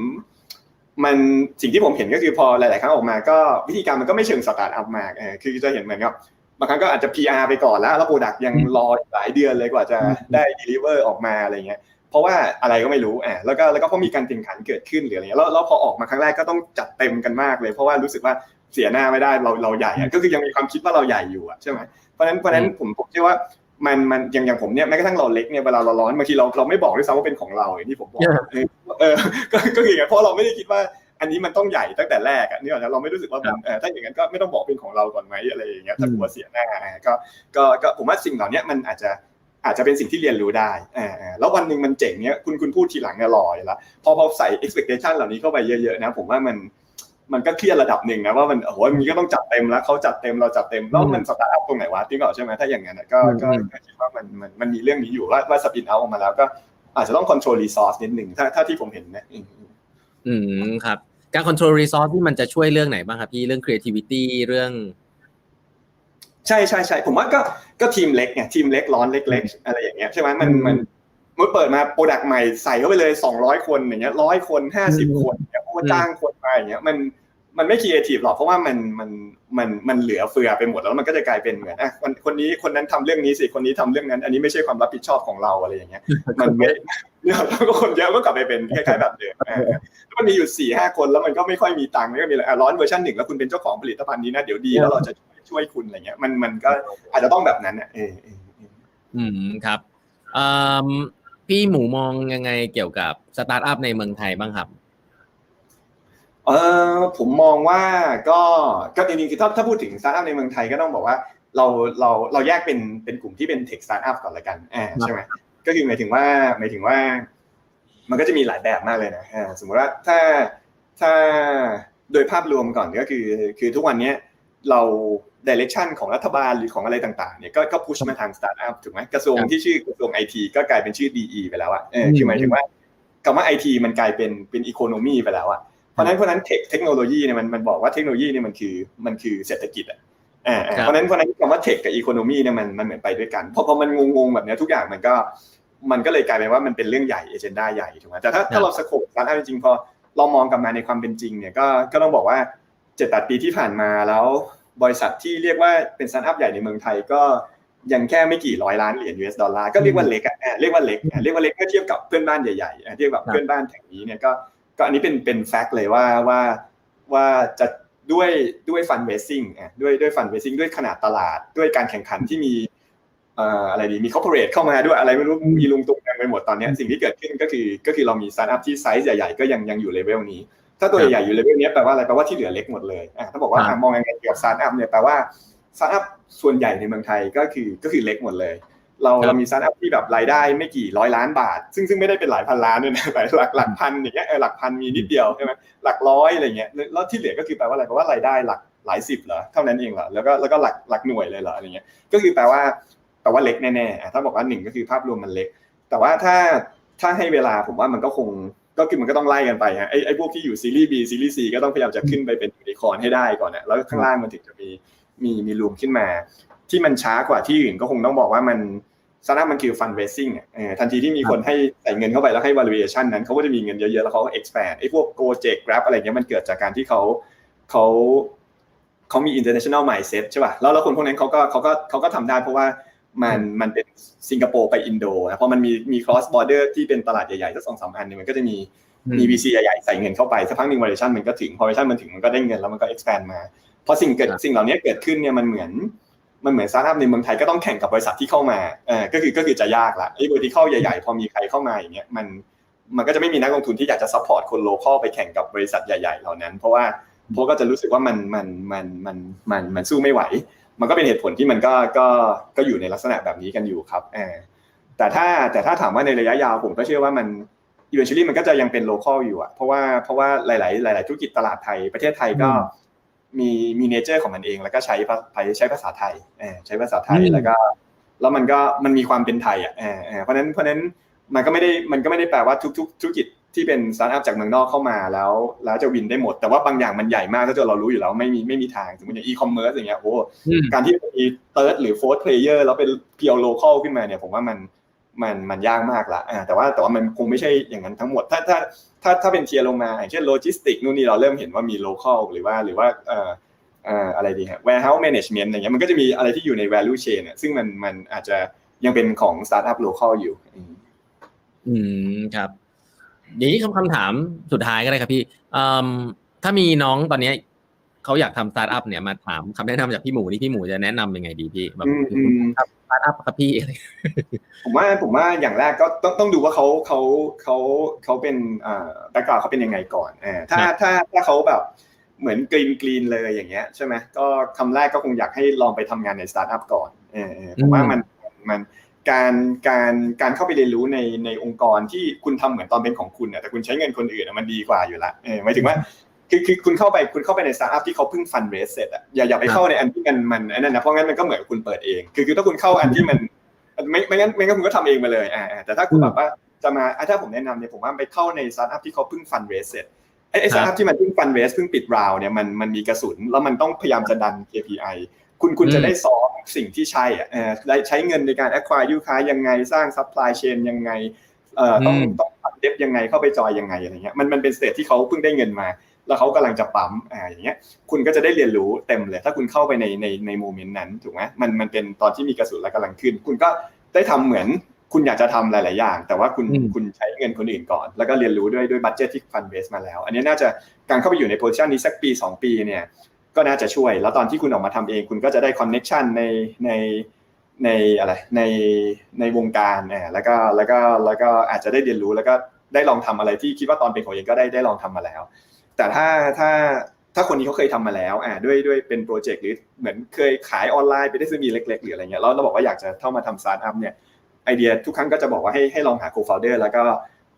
มันสิ่งที่ผมเห็นก็คือพอหลาย ๆ ครั้งออกมา ก็วิธีการมันก็ไม่เชิงสตาร์ทอัพมากเออคือจะเห็นเหมือนกับบางครั้งก็อาจจะ PR ไปก่อนแล้ว แล้ว product ยังรอหลายเดือนเลยกว่าจะได้ deliver ออกมาอะไรเงี้ย เพราะว่าอะไรก็ไม่รู้อ่าแล้วก็แล้วก็พอมีการแข่งขันเกิดขึ้นหรืออะไรเงี้ยแล้วแล้วพอออกมาครั้งแรกก็ต้องจัดเต็มกันมากเลย เพราะว่ารู้สึกว่าเสียหน้าไม่ได้เราเราใหญ่ก็คือยังมีความคิดว่าเราใหญ่อยู่อะใช่ไหมเพราะนั้นเพราะนั้นผมผมเชื่อว่ามันมันอย่างอย่างผมเนี่ยแม้กระทั่งเราเล็กเนี่ยเวลาเราร้อนบางทีเราเราไม่บอกด้วยซ้ำว่าเป็นของเราอย่างที่ผมบอกเออก็ก็คืออย่างเพราะเราไม่ได้คิดว่าอันนี้มันต้องใหญ่ตั้งแต่แรกอะนี่เราไม่รู้สึกว่าถ้าอย่างนั้นก็ไม่ต้องบอกเป็นของเราก่อนไหมอะไรอย่างเงี้ยถ้ากลัวเสียหน้าก็ก็ก็ผมว่าสิ่งเหล่านี้มันอาจจะ อาจจะเป็นสิ่งที่เรียนรู้ได้อ่าแล้ววันหนึ่งมันเจ๋งเนี้ยคุณคุณพูดทีหลังเนี่ยลอยแล้วพอพอใส่ expectation เหล่านี้เข้าไปเยอะๆนะ ผมว่ามันมันก็เครียดระดับหนึ่งนะว่ามันโอ้โหมีก็ต้องจัดเต็มแล้วเขาจัดเต็มเราจัดเต็มแล้วมันสตาร์ทอัพตรงไหนวะที่บอกใช่ไหมถ้าอย่างนั้นก็ก็คิดว่ามันมันมันมีเรื่องนี้อยู่ว่าว่า spin out ออกมาแล้วก็อาจจะต้อง control resource นิดหนึ่งถ้าถ้าที่ผมเห็นนะอืมครับ การ control resource ที่มันจะช่วยเรื่องไหนบ้างครับพี่เรื่อง creativity เรื่อง ใช่ใช่ใช่ผมว่าก็ก็ทีมเล็กไงทีมเล็ก launch เล็ก ๆ อะไรอย่างเงี้ยใช่ไหมมันมันเมื่อเปิดมา product ใหม่ใส่เข้าไปเลยสองร้อยคนอย่างเงี้ยร้อยคนห้าสิบคนเนี่ยเพราะว่าจ้างคนมาอย่างเงี้ยมันมันไม่ครีเอทีฟหรอกเพราะว่ามันมันมันมันเหลือเฟือไปหมดแล้วมันก็จะกลายเป็นเหมือนอะคนคนนี้คนนั้นทำเรื่องนี้สิคนนี้ทำเรื่องนั้น อันนี้ไม่ใช่ความรับผิดชอบของเราอะไรอย่างเงี้ยมันไม่เนี่ยแล้วก็คนเยอะก็กลับไปเป็นคล้ายๆแบบเดิมมันมีอยู่สี่ห้าคนแล้วมันก็ไม่ค่อยมีตังค์ไม่ก็มีอะไร launch version หนึ่งแล้วคุณเป็นเจ้าของผลิตภัณฑ์นี้นะเดี๋ยวดีแล้วเราจะช่วย คุณอะไรเงี้ย มันมันก็อาจจะต้องแบบนั้นอะเอออืมครับพี่หมูมองยังไงเกี่ยวกับสตาร์ทอัพในเมืองไทยบ้างครับเออผมมองว่าก็ก็จริงๆคือถ้าถ้าพูดถึงสตาร์ทอัพในเมืองไทยก็ต้องบอกว่าเราเราเราแยกเป็นเป็นกลุ่มที่เป็น tech startup ก่อนละกันอ่าใช่ไหมก็คือหมายถึงว่าหมายถึงว่า มันก็จะมีหลายแบบมากเลยนะสมมติว่าถ้าถ้าโดยภาพรวมก่อนก็คือ คือทุกวันนี้เรา direction ของรัฐบาลหรือของอะไรต่างๆเนี่ยก็ก็ push มาทางสตาร์ทอัพถูกไหมกระทรวงที่ชื่อกระทรวงไอทีก็กลายเป็นชื่อ DE ไปแล้วอะเออคือหมายถึงว่าคำว่าไอทีมันกลายเป็นเป็น economy ไปแล้วอะเพราะนั้นเพราะนั้นเทคเทคโนโลยีเนี่ยมันมันบอกว่าเทคโนโลยีเนี่ยมันคือมันคือเศรษฐกิจอะอ่าเพราะนั้นเพราะนั้นคำว่า tech กับ economy เนี่ยมันมันเหมือนไปด้วยกันพอพอมันงงๆแบบนี้ทุกอย่างมันก็มันก็เลยกลายเป็นว่ามันเป็นเรื่องใหญ่ agenda ใหญ่ถูกไหมแต่ถ้าถ้าเรา scope การทำจริงพอเรามองกลับมาในความเป็นจริงเนี่ยก็ก็ต้องบอกว่าเจ็ดแปดปีที่ผ่านมาแล้ว บริษัทที่เรียกว่าเป็นสตาร์ทอัพใหญ่ในเมืองไทยก็ยังแค่ไม่กี่ร้อยล้านเหรียญ US ดอลลาร์ก็เรียกว่าเล็กอะเรียกว่าเล็กเรียกว่าเล็กเมื่อเทียบกับเพื่อนบ้านใหญ่ๆเทียบกับเพื่อนบ้านแถวนี้เนี่ยก็ก็อันนี้เป็นเป็น fact เลยว่าว่าว่าจะด้วยด้วย fundraising อะด้วยด้วย fundraising ด้วยขนาดตลาดด้วยการแข่งขันที่มีอะไรดีมี corporate เข้ามาด้วยอะไรไม่รู้มีลุงตุงไปหมดตอนนี้สิ่งที่เกิดขึ้นก็คือก็คือเรามีสตาร์ทอัพที่ไซส์ใหญ่ๆก็ยังยังอยู่เลเวลนี้ ถ้าตัวใหญ่อยู่เลเวลนี้แปลว่าอะไรแปลว่าที่เหลือเล็กหมดเลยอะถ้าบอกว่ามองยังไงเกี่ยวกับสตาร์ทอัพเนี่ยแปลว่าสตาร์ทอัพส่วนใหญ่ในเมืองไทยก็คือก็คือเล็กหมดเลย เราเรามีสตาร์ทอัพที่แบบรายได้ไม่กี่ร้อยล้านบาท ซึ่งซึ่งไม่ได้เป็นหลายพันล้านด้วยนะหลายหลักหลักพันอย่างเงี้ยหลักพันมีนิดเดียวใช่ไหมหลักร้อยอะไรเงี้ยแล้วที่เหลือก็คือแปลว่าอะไรแปลว่ารายได้หลักหลายสิบเหรอเท่านั้นเองเหรอแล้วก็แล้วก็หลักหลักหน่วยเลยเหรออะไรเงี้ยก็คือแปลว่าแปลว่าเล็กแน่ๆถ้าบอกว่าหนึ่งก็คือภาพรวมมันเล็ก แต่ว่าถ้าถ้าให้เวลาผมว่ามันก็คง ก็คือมันก็ต้องไล่กันไปฮะไอ้ไอ้พวกที่อยู่ซีรีส์ B ซีรีส์ C ก็ต้องพยายามจะขึ้นไปเป็นยูนิคอร์นให้ได้ก่อนนะแล้วข้างล่างมันถึงจะมีมีมีรูมขึ้นมา ที่มันช้ากว่าที่อื่นก็คงต้องบอกว่ามันสตาร์มันคือฟันเรซิ่งอะทันทีที่มีคนให้ใส่เงินเข้าไปแล้วให้ valuation นั้นเขาก็จะมีเงินเยอะๆ แล้วเขาก็ expand ไอ้พวก Gojek Grab อะไรเงี้ยมันเกิดจากการที่เขาเขาเขามี international mindset ใช่ป่ะแล้วแล้วคนพวกนั้นเขาก็เขาก็เขาก็ทำได้เพราะว่า มันมันเป็นสิงคโปร์ไปอินโดนะเพราะมันมีมี cross border ที่เป็นตลาดใหญ่ๆสักสองสามอันเนี่ยมันก็จะมีมี VC ใหญ่ๆใส่เงินเข้าไปสักพักหนึ่ง valuation มันก็ถึงพอ valuation มันถึงมันก็ได้เงินแล้วมันก็ expand มาพอสิ่งเกิดสิ่งเหล่านี้เกิดขึ้นเนี่ยมันเหมือนมันเหมือนสตาร์ทอัพในเมืองไทยก็ต้องแข่งกับบริษัทที่เข้ามาเออก็คือก็คือจะยากละไอ้บริษัทใหญ่ๆ พอมีใครเข้ามาอย่างเงี้ยมันมันก็จะไม่มีนักลงทุนที่อยากจะ support คน local ไปแข่งกับบริษัทใหญ่ ๆ เหล่านั้น เพราะว่าเพราะก็จะรู้สึกว่ามันมันมันมันมันมันสู้ไม่ไหว มันก็เป็นเหตุผลที่มันก็ก็ก็อยู่ในลักษณะแบบนี้กันอยู่ครับเออแต่ถ้าแต่ถ้าถามว่าในระยะยาวผมก็เชื่อว่ามัน eventually มันก็จะยังเป็น local อยู่อะเพราะว่าเพราะว่าหลาย ๆ หลาย ๆ ธุรกิจตลาดไทยประเทศไทยก็มีมี nature ของมันเอง แล้วก็ใช้ใช้ภาษาไทยใช้ภาษาไทยแล้วก็แล้วมันก็มันมีความเป็นไทยอะเพราะนั้นเพราะนั้นมันก็ไม่ได้มันก็ไม่ได้แปลว่าทุก ๆ ธุรกิจ ที่เป็นสตาร์ทอัพจากเมืองนอกเข้ามาแล้วแล้วจะ win ได้หมด แต่ว่าบางอย่างมันใหญ่มากถ้าเรารู้อยู่แล้วไม่มีไม่มีทางสมมติอย่างอีคอมเมิร์ซอย่างเงี้ยโอ้การที่มี third หรือ fourth player แล้วเป็น pure local ขึ้นมาเนี่ยผมว่ามันมันมันยากมากละแต่ว่าแต่ว่ามันคงไม่ใช่อย่างนั้นทั้งหมด ถ้าถ้าถ้าถ้าเป็น tier ลงมาอย่างเช่นโลจิสติกนู่นนี่เราเริ่มเห็นว่ามี local หรือว่าหรือว่าเอ่ออะไรดีฮะ warehouse management อย่างเงี้ยมันก็จะมีอะไรที่อยู่ใน value chain ซึ่งมันมันอาจจะยังเป็นของ startup local อยู่ อืมครับ เดี๋ยวนี้คำคำถามสุดท้ายก็ได้ครับพี่ถ้ามีน้องตอนนี้เขาอยากทำสตาร์ทอัพเนี่ยมาถามคำแนะนำจากพี่หมูนี่พี่หมูจะแนะนำยังไงดีพี่แบบสตาร์ทอัพครับพี่ผมว่าผมว่าอย่างแรกก็ต้องต้องดูว่าเขาเขาเขาเขาเป็นอ่า background เขาเป็นยังไงก่อนอ่าถ้าถ้าถ้าเขาแบบเหมือน green green เลยอย่างเงี้ยใช่ไหมก็คำแรกก็คงอยากให้ลองไปทำงานในสตาร์ทอัพก่อนเออผมว่ามันมัน การการการเข้าไปเรียนรู้ในในองค์กรที่คุณทำเหมือนตอนเป็นของคุณแต่คุณใช้เงินคนอื่นมันดีกว่าอยู่ละเออหมายถึงว่าคือคือคุณเข้าไปคุณเข้าไปในสตาร์ทอัพที่เขาเพิ่ง fund raise เสร็จอะอย่าอย่าไปเข้าในอันที่มันมันอันนั้นนะเพราะงั้นมันก็เหมือนคุณเปิดเอง คือคือถ้าคุณเข้าอันที่มันไม่ไม่งั้นไม่งั้นคุณก็ทำเองมาเลยอ่าแต่ถ้าคุณแบบว่าจะมาถ้าผมแนะนำเนี่ยผมว่าไปเข้าในสตาร์ทอัพที่เขาเพิ่ง fund raise เสร็จไอ้สตาร์ทอัพที่มันเพิ่ง fund raise เพิ่งปิดราวเนี่ยมันมันมีกระสุนแล้วมันต้องพยายามจะดัน KPI คุณคุณจะได้ซ้อมสิ่งที่ใช่อะได้ใช้เงินในการ acquire ลูกค้ายังไงสร้าง supply chain ยังไงเอ่อต้องต้อง product dev ยังไงเข้าไปจอยยังไงอะไรเงี้ยมันมันเป็น stage ที่เขาเพิ่งได้เงินมา แล้วเขากำลังจะปั๊มอ่าอย่างเงี้ยคุณก็จะได้เรียนรู้เต็มเลย ถ้าคุณเข้าไปในในใน moment นั้นถูกไหมมันมันเป็นตอนที่มีกระสุนและกำลังขึ้น คุณก็ได้ทำเหมือนคุณอยากจะทำหลาย ๆ อย่าง แต่ว่าคุณคุณใช้เงินคนอื่นก่อน แล้วก็เรียนรู้ด้วยด้วย budget ที่ fund raise มาแล้ว อันนี้น่าจะการเข้าไปอยู่ใน position นี้สักปี 2 ปีเนี่ย ก็น่าจะช่วย แล้วตอนที่คุณออกมาทำเอง คุณก็จะได้ connection ในในในอะไรในในวงการอ่แล้วก็แล้วก็แล้วก็อาจจะได้เรียนรู้แล้วก็ได้ลองทำอะไรที่คิดว่าตอนเป็นของเองก็ได้ได้ลองทำมาแล้ว แต่ถ้าถ้าถ้าคนนี้เขาเคยทำมาแล้วอ่าด้วยด้วยเป็นโปรเจกต์หรือเหมือนเคยขายออนไลน์ไปได้ SME เล็ก ๆ หรืออะไรเงี้ยแล้วเราบอกว่าอยากจะเข้ามาทำสตาร์ทอัพเนี่ยไอเดียทุกครั้งก็จะบอกว่าให้ให้ลองหา co-founder แล้วก็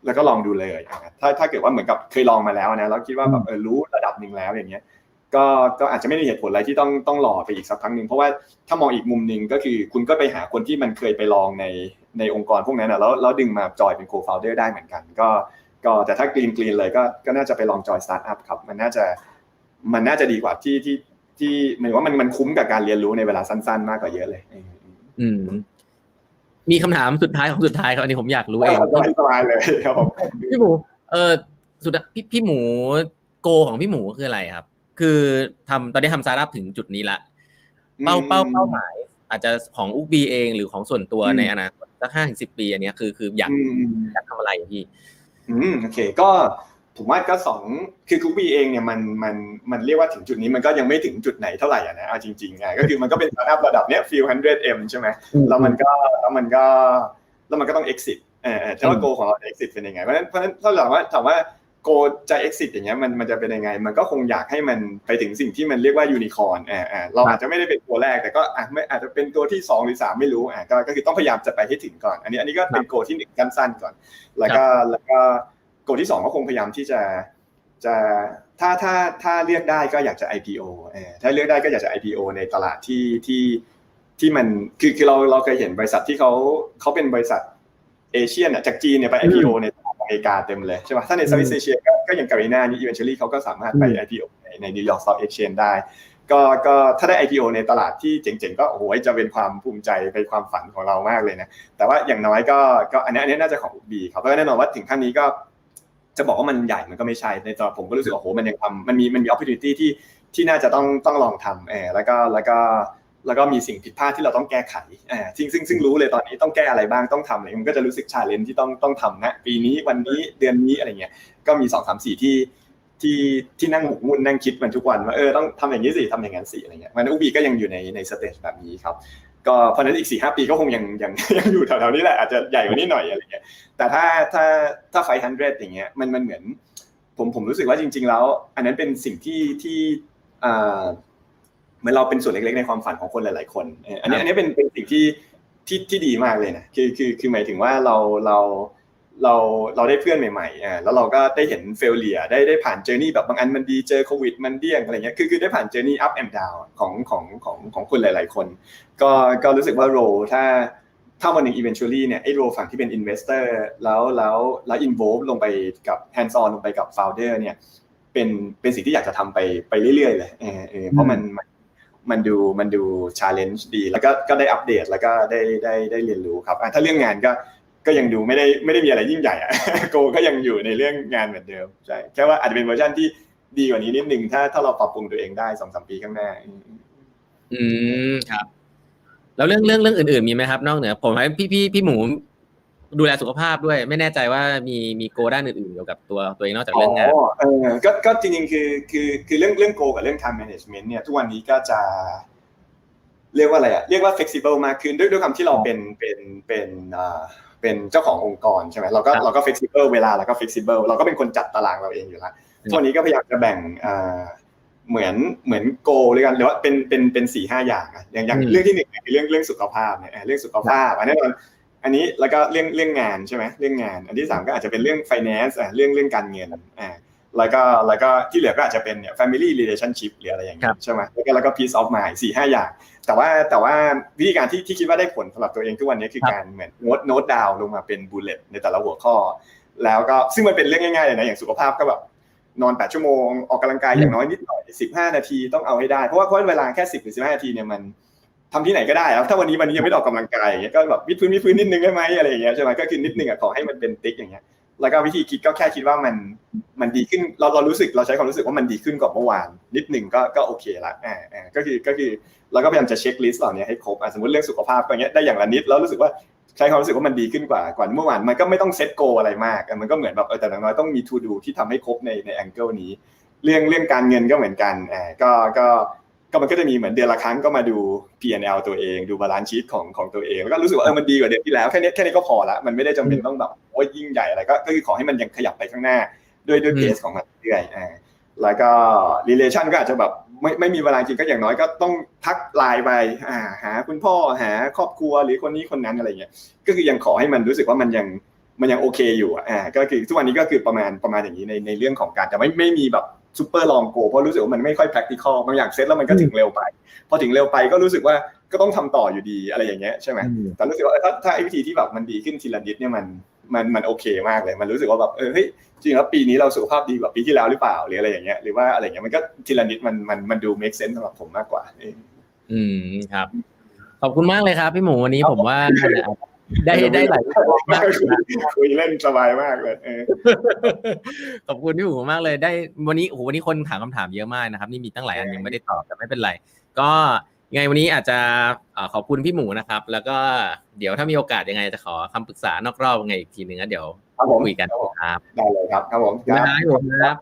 แล้วก็ลองดูเลยถ้าถ้าเกิดว่าเหมือนกับเคยลองมาแล้วนะแล้วคิดว่าแบบเออรู้ระดับหนึ่งแล้วอย่างเงี้ย ก็ก็อาจจะไม่มีเหตุผลอะไรที่ต้องต้องรอไปอีกสักครั้งหนึ่งเพราะว่าถ้ามองอีกมุมหนึ่งก็คือคุณก็ไปหาคนที่มันเคยไปลองในในองค์กรพวกนั้นนะแล้วแล้วดึงมาจอยเป็น co-founder ได้เหมือนกัน ก็ก็แต่ถ้า green green เลยก็ก็น่าจะไปลองจอยสตาร์ทอัพครับมันน่าจะมันน่าจะดีกว่าที่ที่ที่หมายว่ามันมันคุ้มกับการเรียนรู้ในเวลาสั้น ๆ มากกว่าเยอะเลย อืม มีคำถามสุดท้ายของสุดท้ายครับอันนี้ผมอยากรู้เองสบายเลยครับผมพี่หมูเออสุดพี่พี่หมู goal ของพี่หมูคืออะไรครับ คือทำตอนนี้ทำสตาร์ทอัพถึงจุดนี้ละ เป้าเป้าเป้าหมาย อาจจะของ Ookbee เองหรือของส่วนตัวในอนาคตสักห้าถึงสิบปี อันนี้คือคืออยากอยากทำอะไรพี่ อืมโอเค ก็ผมว่าก็สองคือ Ookbee เองเนี่ยมันมันมันเรียกว่าถึงจุดนี้มันก็ยังไม่ถึงจุดไหนเท่าไหร่อะนะเอาจริงๆไงก็คือมันก็เป็นสตาร์ทอัพระดับเนี้ย few hundred M ใช่ไหมแล้วมันก็แล้วมันก็แล้วมันก็ต้อง exit เออแต่ว่าโกของเรา exit เป็นยังไงเพราะฉะนั้นเพราะฉะนั้นถ้าถามว่าถามว่า โกจะ exit อย่างเงี้ยมันมันจะเป็นยังไง มันก็คงอยากให้มันไปถึงสิ่งที่มันเรียกว่ายูนิคอร์นอ่าเราอาจจะไม่ได้เป็นตัวแรกแต่ก็อะไม่อาจจะเป็นตัวที่ 2 หรือ 3 ไม่รู้อ่าก็ก็คือต้องพยายามจะไปให้ถึงก่อน อันนี้อันนี้ก็เป็นโกที่หนึ่งสั้นๆก่อน แล้วก็แล้วก็โกที่ 2 ก็คงพยายามที่จะจะถ้าถ้าถ้าเลือกได้ก็อยากจะ IPO เออถ้าเลือกได้ก็อยากจะ IPO ในตลาดที่ที่ที่มันคือคือเราเราเคยเห็นบริษัทที่เขาเขาเป็นบริษัท Asian จากจีนเนี่ยไป IPO ในตลาดอ เมริกาเต็มเลยใช่ป่ะถ้าใน South Asia ก็อย่าง Garena นี่ eventually เขาก็สามารถไป IPO ใน New York Stock Exchange ได้ก็ก็ถ้าได้ IPO ในตลาดที่เจ๋งๆ ก็โอ้โหจะเป็นความภูมิใจเป็นความฝันของเรามากเลยนะ แต่ว่าอย่างน้อยก็ก็อันนี้อันนี้น่าจะ Ookbee ครับเพราะแน่นอนว่าถึงขั้นนี้ก็จะบอกว่ามันใหญ่มันก็ไม่ใช่ในตอนผมก็รู้สึกว่าโอ้โหมันยังทำมันมีมันมีโอกาสที่ที่น่าจะต้องต้องลองทำเออแล้วก็แล้วก็ แล้วก็มีสิ่งผิดพลาดที่เราต้องแก้ไขอ่าซึ่งซึ่งซึ่งรู้เลยตอนนี้ต้องแก้อะไรบ้างต้องทำอะไรมันก็จะรู้สึก challenge ที่ต้องต้องทำนะปีนี้วันนี้เดือนนี้อะไรเงี้ยก็มีสองสามสี่ที่ที่ที่นั่งหมกมุ่นนั่งคิดมันทุกวันว่าเออต้องทำอย่างนี้สิทำอย่างนั้นสิอะไรเงี้ยมัน Ookbee ก็ยังอยู่ในใน stage แบบนี้ครับก็เพราะนั้นอีกสี่ห้าปีก็คงยังยังยังอยู่แถวๆนี้แหละอาจจะใหญ่กว่านี้หน่อยอะไรเงี้ยแต่ถ้าถ้าถ้า Five Hundred อย่างเงี้ยมันมันเหมือน ผมผมรู้สึกว่าจริง ๆ แล้ว อันนั้นเป็นสิ่งที่ที่อ่า เหมือนเราเป็นส่วนเล็กๆในความฝันของคนหลาย ๆ คน อันนี้อันนี้เป็นเป็นสิ่งที่ที่ที่ดีมากเลยนะคือคือคือหมายถึงว่าเราเราเราเราได้เพื่อนใหม่ๆอ่าแล้วเราก็ได้เห็น failure ได้ได้ผ่าน journey แบบบางอันมันดีเจอโควิดมันเดี้ยงอะไรเงี้ยคือคือได้ผ่าน journey up and downของของของของคนหลาย ๆ คน ก็ก็รู้สึกว่าโรถ้าถ้าวันหนึ่ง eventually เนี่ยไอ้โรฝั่งที่เป็น investor แล้วแล้วแล้ว involve ลงไปกับ hands on ลงไปกับ founder เนี่ยเป็นเป็นสิ่งที่อยากจะทำไปไปเรื่อยๆเลยเออเพราะมันมัน มันดูมันดู challenge ดี แล้วก็ก็ได้อัปเดตแล้วก็ได้ได้ได้เรียนรู้ครับถ้าเรื่องงานก็ก็ยังดูไม่ได้ไม่ได้มีอะไรยิ่งใหญ่อะโกก็ยังอยู่ในเรื่องงานเหมือนเดิมใช่แค่ว่าอาจจะเป็นเวอร์ชันที่ดีกว่านี้นิดนึงถ้าถ้าเราปรับปรุงตัวเองได้สองสามปีข้างหน้า อืมครับ แล้วเรื่องเรื่องเรื่องอื่นๆมีไหมครับ นอกเหนือผมให้พี่พี่พี่หมู ดูแลสุขภาพด้วย ไม่แน่ใจว่ามีมีโกด้านอื่นๆเกี่ยวกับตัวตัวเองนอกจากเรื่องงานอ๋อเออก็ก็จริงๆคือคือคือเรื่องเรื่องโกกับเรื่อง time management เนี่ยทุกวันนี้ก็จะ เรียกว่าอะไรอะเรียกว่า flexible มากขึ้นด้วยด้วยคำที่เราเป็นเป็นเป็นอ่าเป็นเจ้าขององค์กรใช่ไหมเราก็เราก็ flexible เวลาเราก็ flexible เราก็เป็นคนจัดตารางเราเองอยู่แล้วตัวนนี้ก็พยายามจะแบ่งอ่าเหมือนเหมือนโกเลยกันหรือว่าเป็นเป็นเป็นสี่ห้าอย่างอะอย่างอย่างเรื่องที่หนึ่งคือเรื่องเรื่องสุขภาพเนี่ยเรื่องสุขภาพอันนี้ อันนี้แล้วก็เรื่องเรื่องงานใช่ไหมเรื่องงาน อันที่สามก็อาจจะเป็นเรื่อง finance อะเรื่องเรื่องการเงินอ่าแล้วก็แล้วก็ที่เหลือก็อาจจะเป็นเนี่ย family relationship หรืออะไรอย่างเงี้ยใช่ไหมแล้วก็แล้วก็ peace of mind สี่ห้าอย่าง แต่ว่าแต่ว่าวิธีการที่ที่คิดว่าได้ผลสำหรับตัวเองทุกวันนี้คือการเหมือนโน้ตโน้ตดาวลงมาเป็นบูลเลตในแต่ละหัวข้อ แล้วก็ซึ่งมันเป็นเรื่องง่ายๆเลยนะอย่างสุขภาพก็แบบนอน 8 ชั่วโมง ออกกำลังกายอย่างน้อยนิดหน่อย 15 นาทีต้องเอาให้ได้ เพราะว่าเพราะเวลาแค่ 10หรือ15 นาทีเนี่ยมัน ทำที่ไหนก็ได้แล้วถ้าวันนี้วันนี้ยังไม่ออกกำลังกายอย่างเงี้ยก็แบบวิดพื้นวิดพื้นนิดนึงได้ไหมอะไรอย่างเงี้ยใช่ไหมก็คือนิดนึงอะขอให้มันเป็นติ๊กอย่างเงี้ยแล้วก็วิธีคิดก็แค่คิดว่ามันมันดีขึ้นเราเรารู้สึกเราใช้ความรู้สึกว่ามันดีขึ้นกว่าเมื่อวาน นิดหนึ่งก็ก็โอเคละอ่าอ่าก็คือก็คือเราก็พยายามจะเช็คลิสต์เหล่านี้ให้ครบสมมติเรื่องสุขภาพก็เงี้ยได้อย่างละนิดแล้วรู้สึกว่าใช้ความรู้สึกว่ามันดีขึ้นกว่ากว่าเมื่อวานมันก็ไม่ต้อง set goal อะไรมากมันก็เหมือนแบบเออแต่อย่างน้อยต้องมี to do ที่ทำให้ครบในใน angle นี้ เรื่องเรื่องการเงินก็เหมือนกันอ่าก็ก็ ก็มันก็จะมีเหมือนเดือนละครั้งก็มาดู P&L ตัวเองดู balance sheet ของของตัวเองแล้วก็รู้สึกว่าเออมันดีกว่าเดือนที่แล้วแค่นี้แค่นี้ก็พอละมันไม่ได้จำเป็นต้องแบบโอ้ยยิ่งใหญ่อะไรก็ก็คือขอให้มันยังขยับไปข้างหน้า ด้วยด้วย pace ของมันเรื่อยอ่าแล้วก็ relation ก็อาจจะแบบไม่ไม่มีเวลาจริงก็อย่างน้อยก็ต้องทักไลน์ไปอ่าหาคุณพ่อหาครอบครัวหรือคนนี้คนนั้นอะไรเงี้ยก็คือยังขอให้มันรู้สึกว่ามันยังมันยังโอเคอยู่อ่าก็คือทุกวันนี้ก็คือประมาณประมาณอย่างนี้ในในเรื่องของการแต่ไม่ไม่มีแบบ super long goal เพราะรู้สึกว่ามันไม่ค่อย practical บางอย่างเซ็ตแล้วมันก็ถึงเร็วไป พอถึงเร็วไปก็รู้สึกว่าก็ต้องทำต่ออยู่ดีอะไรอย่างเงี้ยใช่ไหมแต่รู้สึกว่าถ้าถ้าไอ้วิธีที่แบบมันดีขึ้นทีละนิดเนี่ยมันมันมันโอเคมากเลย มันรู้สึกว่าแบบเออเฮ้ยจริงแล้วปีนี้เราสุขภาพดีกว่าปีที่แล้วหรือเปล่าหรืออะไรอย่างเงี้ยหรือว่าอะไรเงี้ยมันก็ทีละนิดมันมันมันดู make sense สำหรับผมมากกว่าอืมครับ ขอบคุณมากเลยครับ พี่หมูวันนี้ผมว่า ได้ได้หลายมากคุยเล่นสบายมากเลยขอบคุณพี่หมูมากเลยได้วันนี้โอ้โหวันนี้คนถามคำถามเยอะมากนะครับ นี่มีตั้งหลายอันยังไม่ได้ตอบแต่ไม่เป็นไร ก็ไงวันนี้อาจจะขอบคุณพี่หมูนะครับ แล้วก็เดี๋ยวถ้ามีโอกาสยังไงจะขอคำปรึกษานอกรอบไงอีกทีหนึ่งเดี๋ยวคุยกันครับได้เลยครับครับผมครับครับ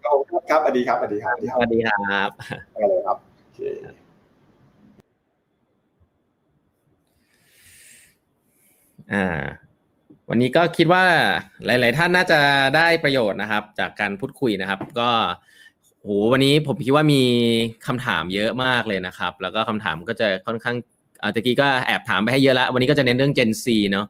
ครับสวัสดีครับสวัสดีครับสวัสดีครับได้เลยครับ อ่า วันนี้ก็คิดว่าหลาย ๆ ท่านน่าจะได้ประโยชน์นะครับ จากการพูดคุยนะครับ ก็โหวันนี้ผมคิดว่ามีคำถามเยอะมากเลยนะครับ แล้วก็คำถามก็จะค่อนข้างอาตะกี้ก็แอบถามไปให้เยอะแล้ว วันนี้ก็จะเน้นเรื่อง Gen Z เนาะ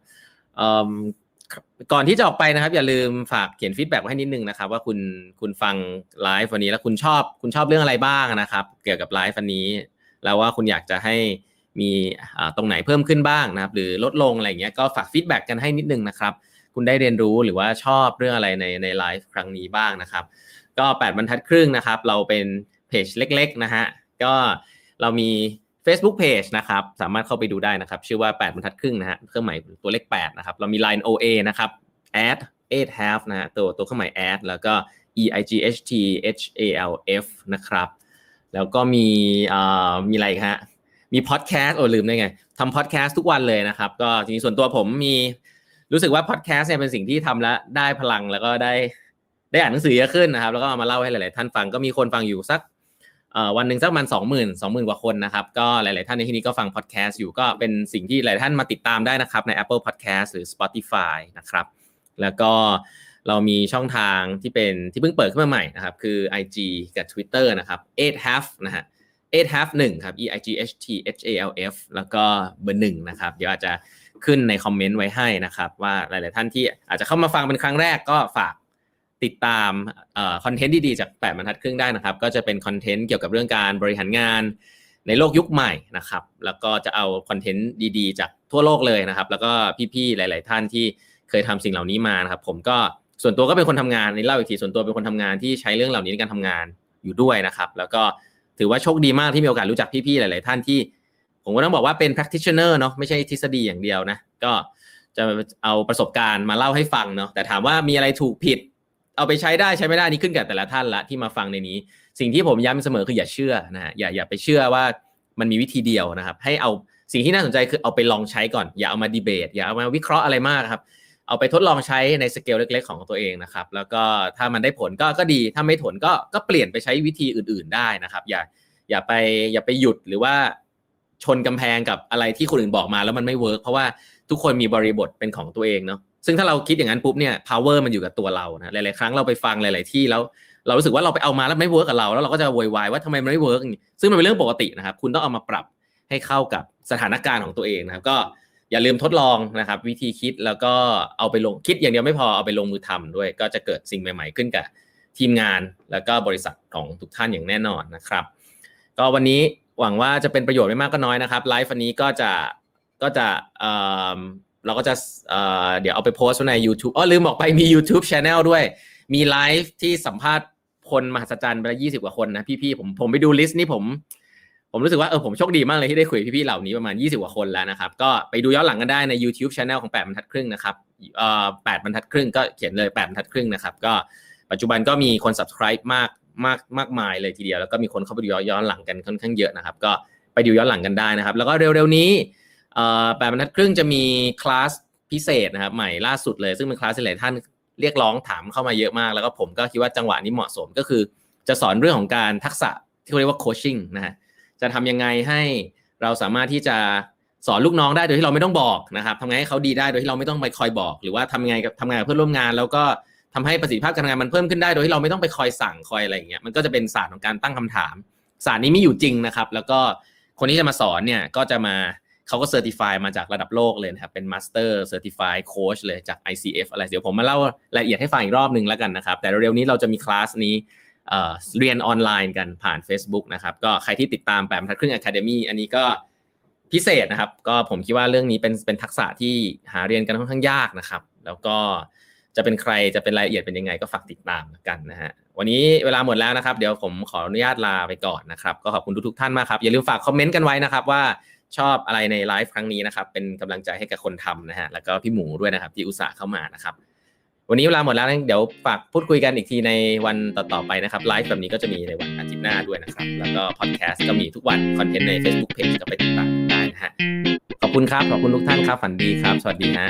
ก่อนที่จะออกไปนะครับ อย่าลืมฝากเขียน feedback ไว้ให้นิดนึงนะครับ ว่าคุณคุณฟังไลฟ์วันนี้แล้วคุณชอบคุณชอบเรื่องอะไรบ้างนะครับ เกี่ยวกับไลฟ์วันนี้ แล้วว่าคุณอยากจะให้ มีตรงไหนเพิ่มขึ้นบ้างนะครับ หรือลดลงอะไรเงี้ยก็ฝาก feedback กันให้นิดนึงนะครับ คุณได้เรียนรู้หรือว่าชอบเรื่องอะไรในในไลฟ์ครั้งนี้บ้างนะครับ ก็ 8 บรรทัดครึ่งนะครับ เราเป็นเพจเล็กๆนะฮะก็เรามี Facebook Page นะครับ สามารถเข้าไปดูได้นะครับ ชื่อว่า 8 บรรทัดครึ่งนะฮะเครื่องหมายตัวเลข8นะครับ เรามี Line OA นะครับ add 8 half นะฮะตัวตัวเครื่องหมาย add แล้วก็ e i g h t h a l f นะครับ แล้วก็มีมีอะไรฮะ มีพอดแคสต์โอ้ลืมได้ไงทำพอดแคสต์ทุกวันเลยนะครับ ก็จริงๆส่วนตัวผมมีรู้สึกว่าพอดแคสต์เนี่ยเป็นสิ่งที่ทำแล้วได้พลังแล้วก็ได้ได้อ่านหนังสือเยอะขึ้นนะครับ แล้วก็มาเล่าให้หลาย ๆ ท่านฟังก็มีคนฟังอยู่สักวันหนึ่งสักประมาณสองหมื่นสองหมื่นกว่าคนนะครับ ก็หลาย ๆ ท่านในที่นี้ก็ฟังพอดแคสต์อยู่ก็เป็นสิ่งที่หลายท่านมาติดตามได้นะครับ ใน Apple Podcast หรือ Spotify นะครับ แล้วก็เรามีช่องทางที่เป็นที่เพิ่งเปิดขึ้นมาใหม่นะครับ คือ IG กับ Twitter นะครับ8 half นะฮะ 8 half 1ครับ e i g h t h a l f แล้วก็เบอร์หนึ่งนะครับ เดี๋ยวอาจจะขึ้นในคอมเมนต์ไว้ให้นะครับ ว่าหลาย ๆ ท่านที่อาจจะเข้ามาฟังเป็นครั้งแรกก็ฝากติดตามคอนเทนต์ดี ๆ จาก 8บรรทัดครึ่งได้นะครับ ก็จะเป็นคอนเทนต์เกี่ยวกับเรื่องการบริหารงานในโลกยุคใหม่นะครับ แล้วก็จะเอาคอนเทนต์ดี ๆ จากทั่วโลกเลยนะครับ แล้วก็พี่ ๆ หลาย ๆ ท่านที่เคยทำสิ่งเหล่านี้มานะครับ ผมก็ส่วนตัวก็เป็นคนทำงานในเล่าอีกทีส่วนตัวเป็นคนทำงานที่ใช้เรื่องเหล่านี้ในการทำงานอยู่ด้วยนะครับ แล้วก็ ถือว่าโชคดีมากที่มีโอกาสรู้จักพี่ๆหลาย ๆ ท่านที่ ผมก็ต้องบอกว่าเป็น practitioner เนาะไม่ใช่ทฤษฎีอย่างเดียวนะก็จะเอาประสบการณ์มาเล่าให้ฟังเนาะแต่ถามว่ามีอะไรถูกผิด เอาไปใช้ได้ใช้ไม่ได้นี่ขึ้นกับแต่ละท่านละที่มาฟังในนี้ สิ่งที่ผมย้ำเสมอคืออย่าเชื่อนะฮะอย่าอย่าไปเชื่อว่ามันมีวิธีเดียวนะครับ ให้เอาสิ่งที่น่าสนใจคือเอาไปลองใช้ก่อน อย่าเอามาดีเบตอย่าเอามาวิเคราะห์อะไรมากครับ เอาไปทดลองใช้ในสเกลเล็ก ๆ ของตัวเองนะครับ แล้วก็ถ้ามันได้ผลก็ก็ดี ถ้าไม่ผลก็ก็เปลี่ยนไปใช้วิธีอื่น ๆ ได้นะครับ อย่าอย่าไปอย่าไปหยุดหรือว่าชนกำแพงกับอะไรที่คนอื่นบอกมาแล้วมันไม่ work เพราะว่าทุกคนมีบริบทเป็นของตัวเองเนาะซึ่งถ้าเราคิดอย่างนั้นปุ๊บเนี่ย power มันอยู่กับตัวเรานะหลายๆครั้งเราไปฟังหลาย ๆ ที่แล้วเรารู้สึกว่าเราไปเอามาแล้วไม่ work กับเราแล้วเราก็จะโวยวายว่าทำไมมันไม่ work ซึ่งมันเป็นเรื่องปกตินะครับ คุณต้องเอามาปรับให้เข้ากับสถานการณ์ของตัวเองนะครับ ก็ อย่าลืมทดลองนะครับ วิธีคิดแล้วก็เอาไปลงคิดอย่างเดียวไม่พอเอาไปลงมือทำด้วย ก็จะเกิดสิ่งใหม่ ๆ ขึ้นกับทีมงานแล้วก็บริษัทของทุกท่านอย่างแน่นอนนะครับ ก็วันนี้หวังว่าจะเป็นประโยชน์ไม่มากก็น้อยนะครับไลฟ์วันนี้ก็จะก็จะเเราก็จะเดี๋ยวเอาไปโพสต์ใน YouTube อ๋อลืมบอกไปมี YouTube Channel ด้วย มีไลฟ์ที่สัมภาษณ์คนมหัศจรรย์ไปแล้วยี่สิบกว่าคนนะพี่ๆผมผมไปดู list นี่ผม ผมรู้สึกว่าเออผมโชคดีมากเลยที่ได้คุยพี่ๆเหล่านี้ประมาณยี่สิบกว่าคนแล้วนะครับ ก็ไปดูย้อนหลังกันได้ใน YouTube Channel ของแปดบรรทัดครึ่งนะครับเอ่อแปดบรรทัดครึ่งก็เขียนเลยแปดบรรทัดครึ่งนะครับ ก็ปัจจุบันก็มีคน subscribe มากมากมากมายเลยทีเดียว แล้วก็มีคนเข้าไปดูย้อนหลังกันค่อนข้างเยอะนะครับ ก็ไปดูย้อนหลังกันได้นะครับ แล้วก็เร็วๆนี้แปดบรรทัดครึ่งจะมีคลาสพิเศษนะครับใหม่ล่าสุดเลย ซึ่งเป็นคลาสที่หลายท่านเรียกร้องถามเข้ามาเยอะมาก แล้วก็ผมก็คิดว่าจังหวะนี้เหมาะสมก็คือ จะสอนเรื่องของการทักษะที่เรียกว่าโคชชิ่งนะฮะ จะทำยังไงให้เราสามารถที่จะสอนลูกน้องได้โดยที่เราไม่ต้องบอกนะครับทำไงให้เขาดีได้โดยที่เราไม่ต้องไปคอยบอก หรือว่าทำไงกับทำงานกับเพื่อนร่วมงาน แล้วก็ทำให้ประสิทธิภาพการทำงานมันเพิ่มขึ้นได้โดยที่เราไม่ต้องไปคอยสั่งคอยอะไรอย่างเงี้ยมันก็จะเป็นศาสตร์ของการตั้งคำถาม ศาสตร์นี้มีอยู่จริงนะครับ แล้วก็คนที่จะมาสอนเนี่ยก็จะมาเขาก็ certified มาจากระดับโลกเลยนะครับเป็น Master Certified Coach เลยจาก ICF อะไรเดี๋ยวผมมาเล่ารายละเอียดให้ฟังอีกรอบหนึ่งแล้วกันนะครับ แต่เร็วๆนี้เราจะมีคลาสนี้ เรียนออนไลน์กันผ่าน Facebook นะครับก็ใครที่ติดตามแปดบรรทัดครึ่ง Academy อันนี้ก็พิเศษนะครับ ก็ผมคิดว่าเรื่องนี้เป็นเป็นทักษะที่หาเรียนกันค่อนข้างยากนะครับ แล้วก็จะเป็นใครจะเป็นรายละเอียดเป็นยังไงก็ฝากติดตามกันนะฮะวันนี้เวลาหมดแล้วนะครับ เดี๋ยวผมขออนุญาตลาไปก่อนนะครับ ก็ขอบคุณทุกๆท่านมากครับอย่าลืมฝากคอมเมนต์กันไว้นะครับว่าชอบอะไรในไลฟ์ครั้งนี้นะครับเป็นกำลังใจให้กับคนทำนะฮะแล้วก็พี่หมูด้วยนะครับที่อุตส่าห์เข้ามานะครับ วันนี้เวลาหมดแล้วเดี๋ยวฝากพูดคุยกันอีกทีในวันต่อๆไปนะครับไลฟ์แบบนี้ก็จะมีในวันอาทิตย์หน้าด้วยนะครับ แล้วก็พอดแคสต์ก็มีทุกวันคอนเทนต์ใน Facebook Page ก็ไปติดตามได้นะฮะขอบคุณครับขอบคุณทุกท่านครับฝันดีครับ สวัสดีฮะ